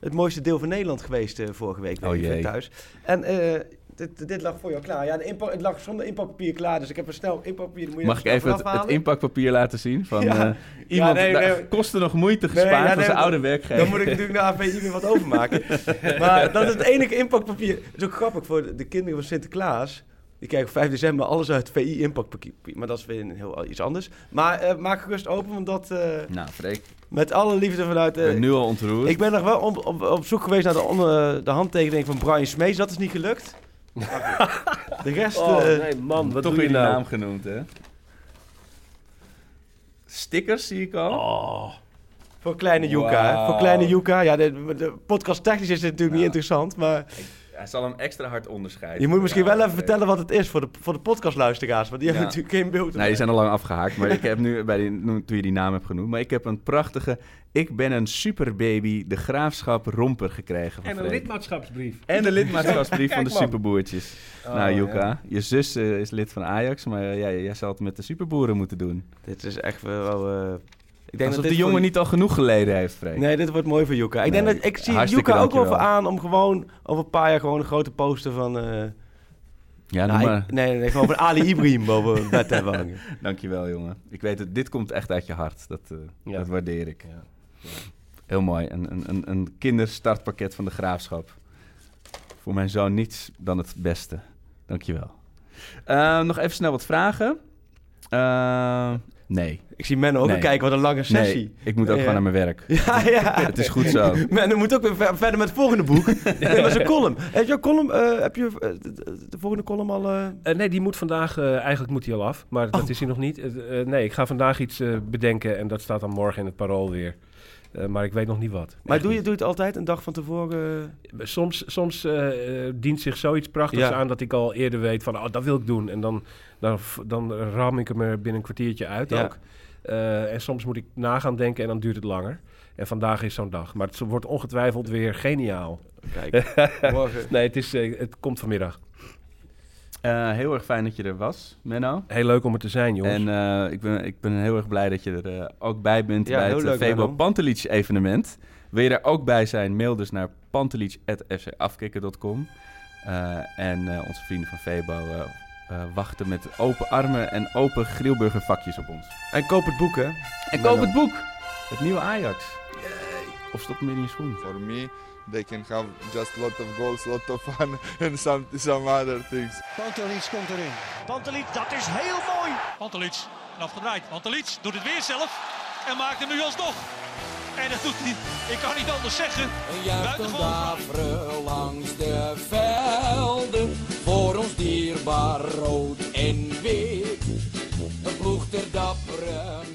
het mooiste deel van Nederland geweest eh, vorige week. Oh jee. thuis. En eh, dit, dit lag voor jou klaar. Ja, de inpak, het lag zonder inpakpapier klaar. Dus ik heb er snel inpakpapier. Moet je Mag ik even het, het inpakpapier laten zien? Van, Ja. eh, iemand, nee, nee. kostte nog moeite Nee, gespaard ja, van nee, zijn oude werkgever. Dan moet ik natuurlijk naar AVI weer wat overmaken. maar dat is het enige inpakpapier. Het is ook grappig voor de, de kinderen van Sinterklaas. Die krijgen op 5 december alles uit VI inpakpapier. Maar dat is weer een heel iets anders. Maar eh, maak gerust open, want dat eh, Nou, Freek, met alle liefde vanuit... ik eh, ben nu al ontroerd. ik ben nog wel op, op, op zoek geweest naar de, de handtekening van Brian Smees. Dat is niet gelukt. de rest... Oh, eh, nee, man, wat Toch doe weer je nou? naam genoemd, hè? Stickers zie ik al. Oh, voor kleine Yuka. hè. Wauw. Voor kleine Yuka. Ja, de, de podcast technisch is dit natuurlijk niet interessant. Maar Hij zal hem extra hard onderscheiden. je moet misschien Ja, wel even vertellen wat het is voor de, voor de podcastluisteraars. Want die hebben natuurlijk geen beeld. Nee, die zijn al lang afgehaakt. Maar ik heb nu, bij die, toen je die naam hebt genoemd... Maar ik heb een prachtige... Ik ben een superbaby, de graafschap romper gekregen van en een Freek. lidmaatschapsbrief. En de lidmaatschapsbrief van de superboertjes. Oh, nou, Yuka, ja. je zus eh, is lid van Ajax, maar eh, ja, jij zal het met de superboeren moeten doen. Dit is echt wel... eh, ik denk Alsof dat de jongen voor- niet al genoeg geleden heeft, Freek. Nee, dit wordt mooi voor Yuka. Ik, denk dat, ik zie Yuka ook wel voor aan om gewoon over een paar jaar gewoon een grote poster van... eh Ja, nou, maar. ik- nee, nee, gewoon van Ali Ibrahim boven het bed hebben hangen. Dankjewel, jongen. Ik weet het, dit komt echt uit je hart. Dat, eh, Ja. dat waardeer ik. Ja. Heel mooi. Een, een, een, kinderstartpakket van de graafschap. Voor mijn zoon niets dan het beste. Dankjewel. Eh nog even snel wat vragen. Eh, nee. Ik zie Menno ook Nee. al kijken, wat een lange sessie. Nee, ik moet ook Ja. gewoon naar mijn werk. Ja, ja. Het is goed zo. Menno moet ook weer ver- verder met het volgende boek. dat is een column. Heb je, een column, eh, heb je eh, de, de- de volgende column al... eh? Nee, die moet vandaag, eh, eigenlijk moet die al af, maar dat Oh. is hij nog niet. Nee, ik ga vandaag iets eh, bedenken en dat staat dan morgen in het parool weer. Eh, maar ik weet nog niet wat. Maar doe je, doe je het altijd een dag van tevoren? Soms, soms dient zich zoiets prachtigs Ja. aan dat ik al eerder weet van, oh, dat wil ik doen. En dan, dan, dan ram ik hem er binnen een kwartiertje uit Ja. ook. Eh, en soms moet ik na gaan denken en dan duurt het langer. En vandaag is zo'n dag. Maar het wordt ongetwijfeld weer geniaal. Kijk, morgen. Nee, het, is, eh, het komt vanmiddag. Eh, heel erg fijn dat je er was, Menno. Heel leuk om er te zijn, jongens. En eh, ik, ben, ik ben heel erg blij dat je er ook bij bent Ja, bij heel het leuk, Febo. Pantelic evenement. Wil je er ook bij zijn, mail dus naar pantelic.fcafkikken.com. Eh en eh, onze vrienden van Febo eh, wachten met open armen en open grillburger vakjes op ons. En koop het boek, hè? En koop het boek! Het nieuwe Ajax. Of stop hem in je schoen. For me, they can have just lot of goals, lot of fun, and some some other things. Pantelic komt erin. Pantelic, dat is heel mooi. Pantelic, en afgedraaid. Pantelic doet het weer zelf en maakt hem nu alsnog. En dat doet hij, ik kan niet anders zeggen. Een juichend Buitengewoon. daveren langs de veld. Waar rood en wit. Een ploeg ter dappere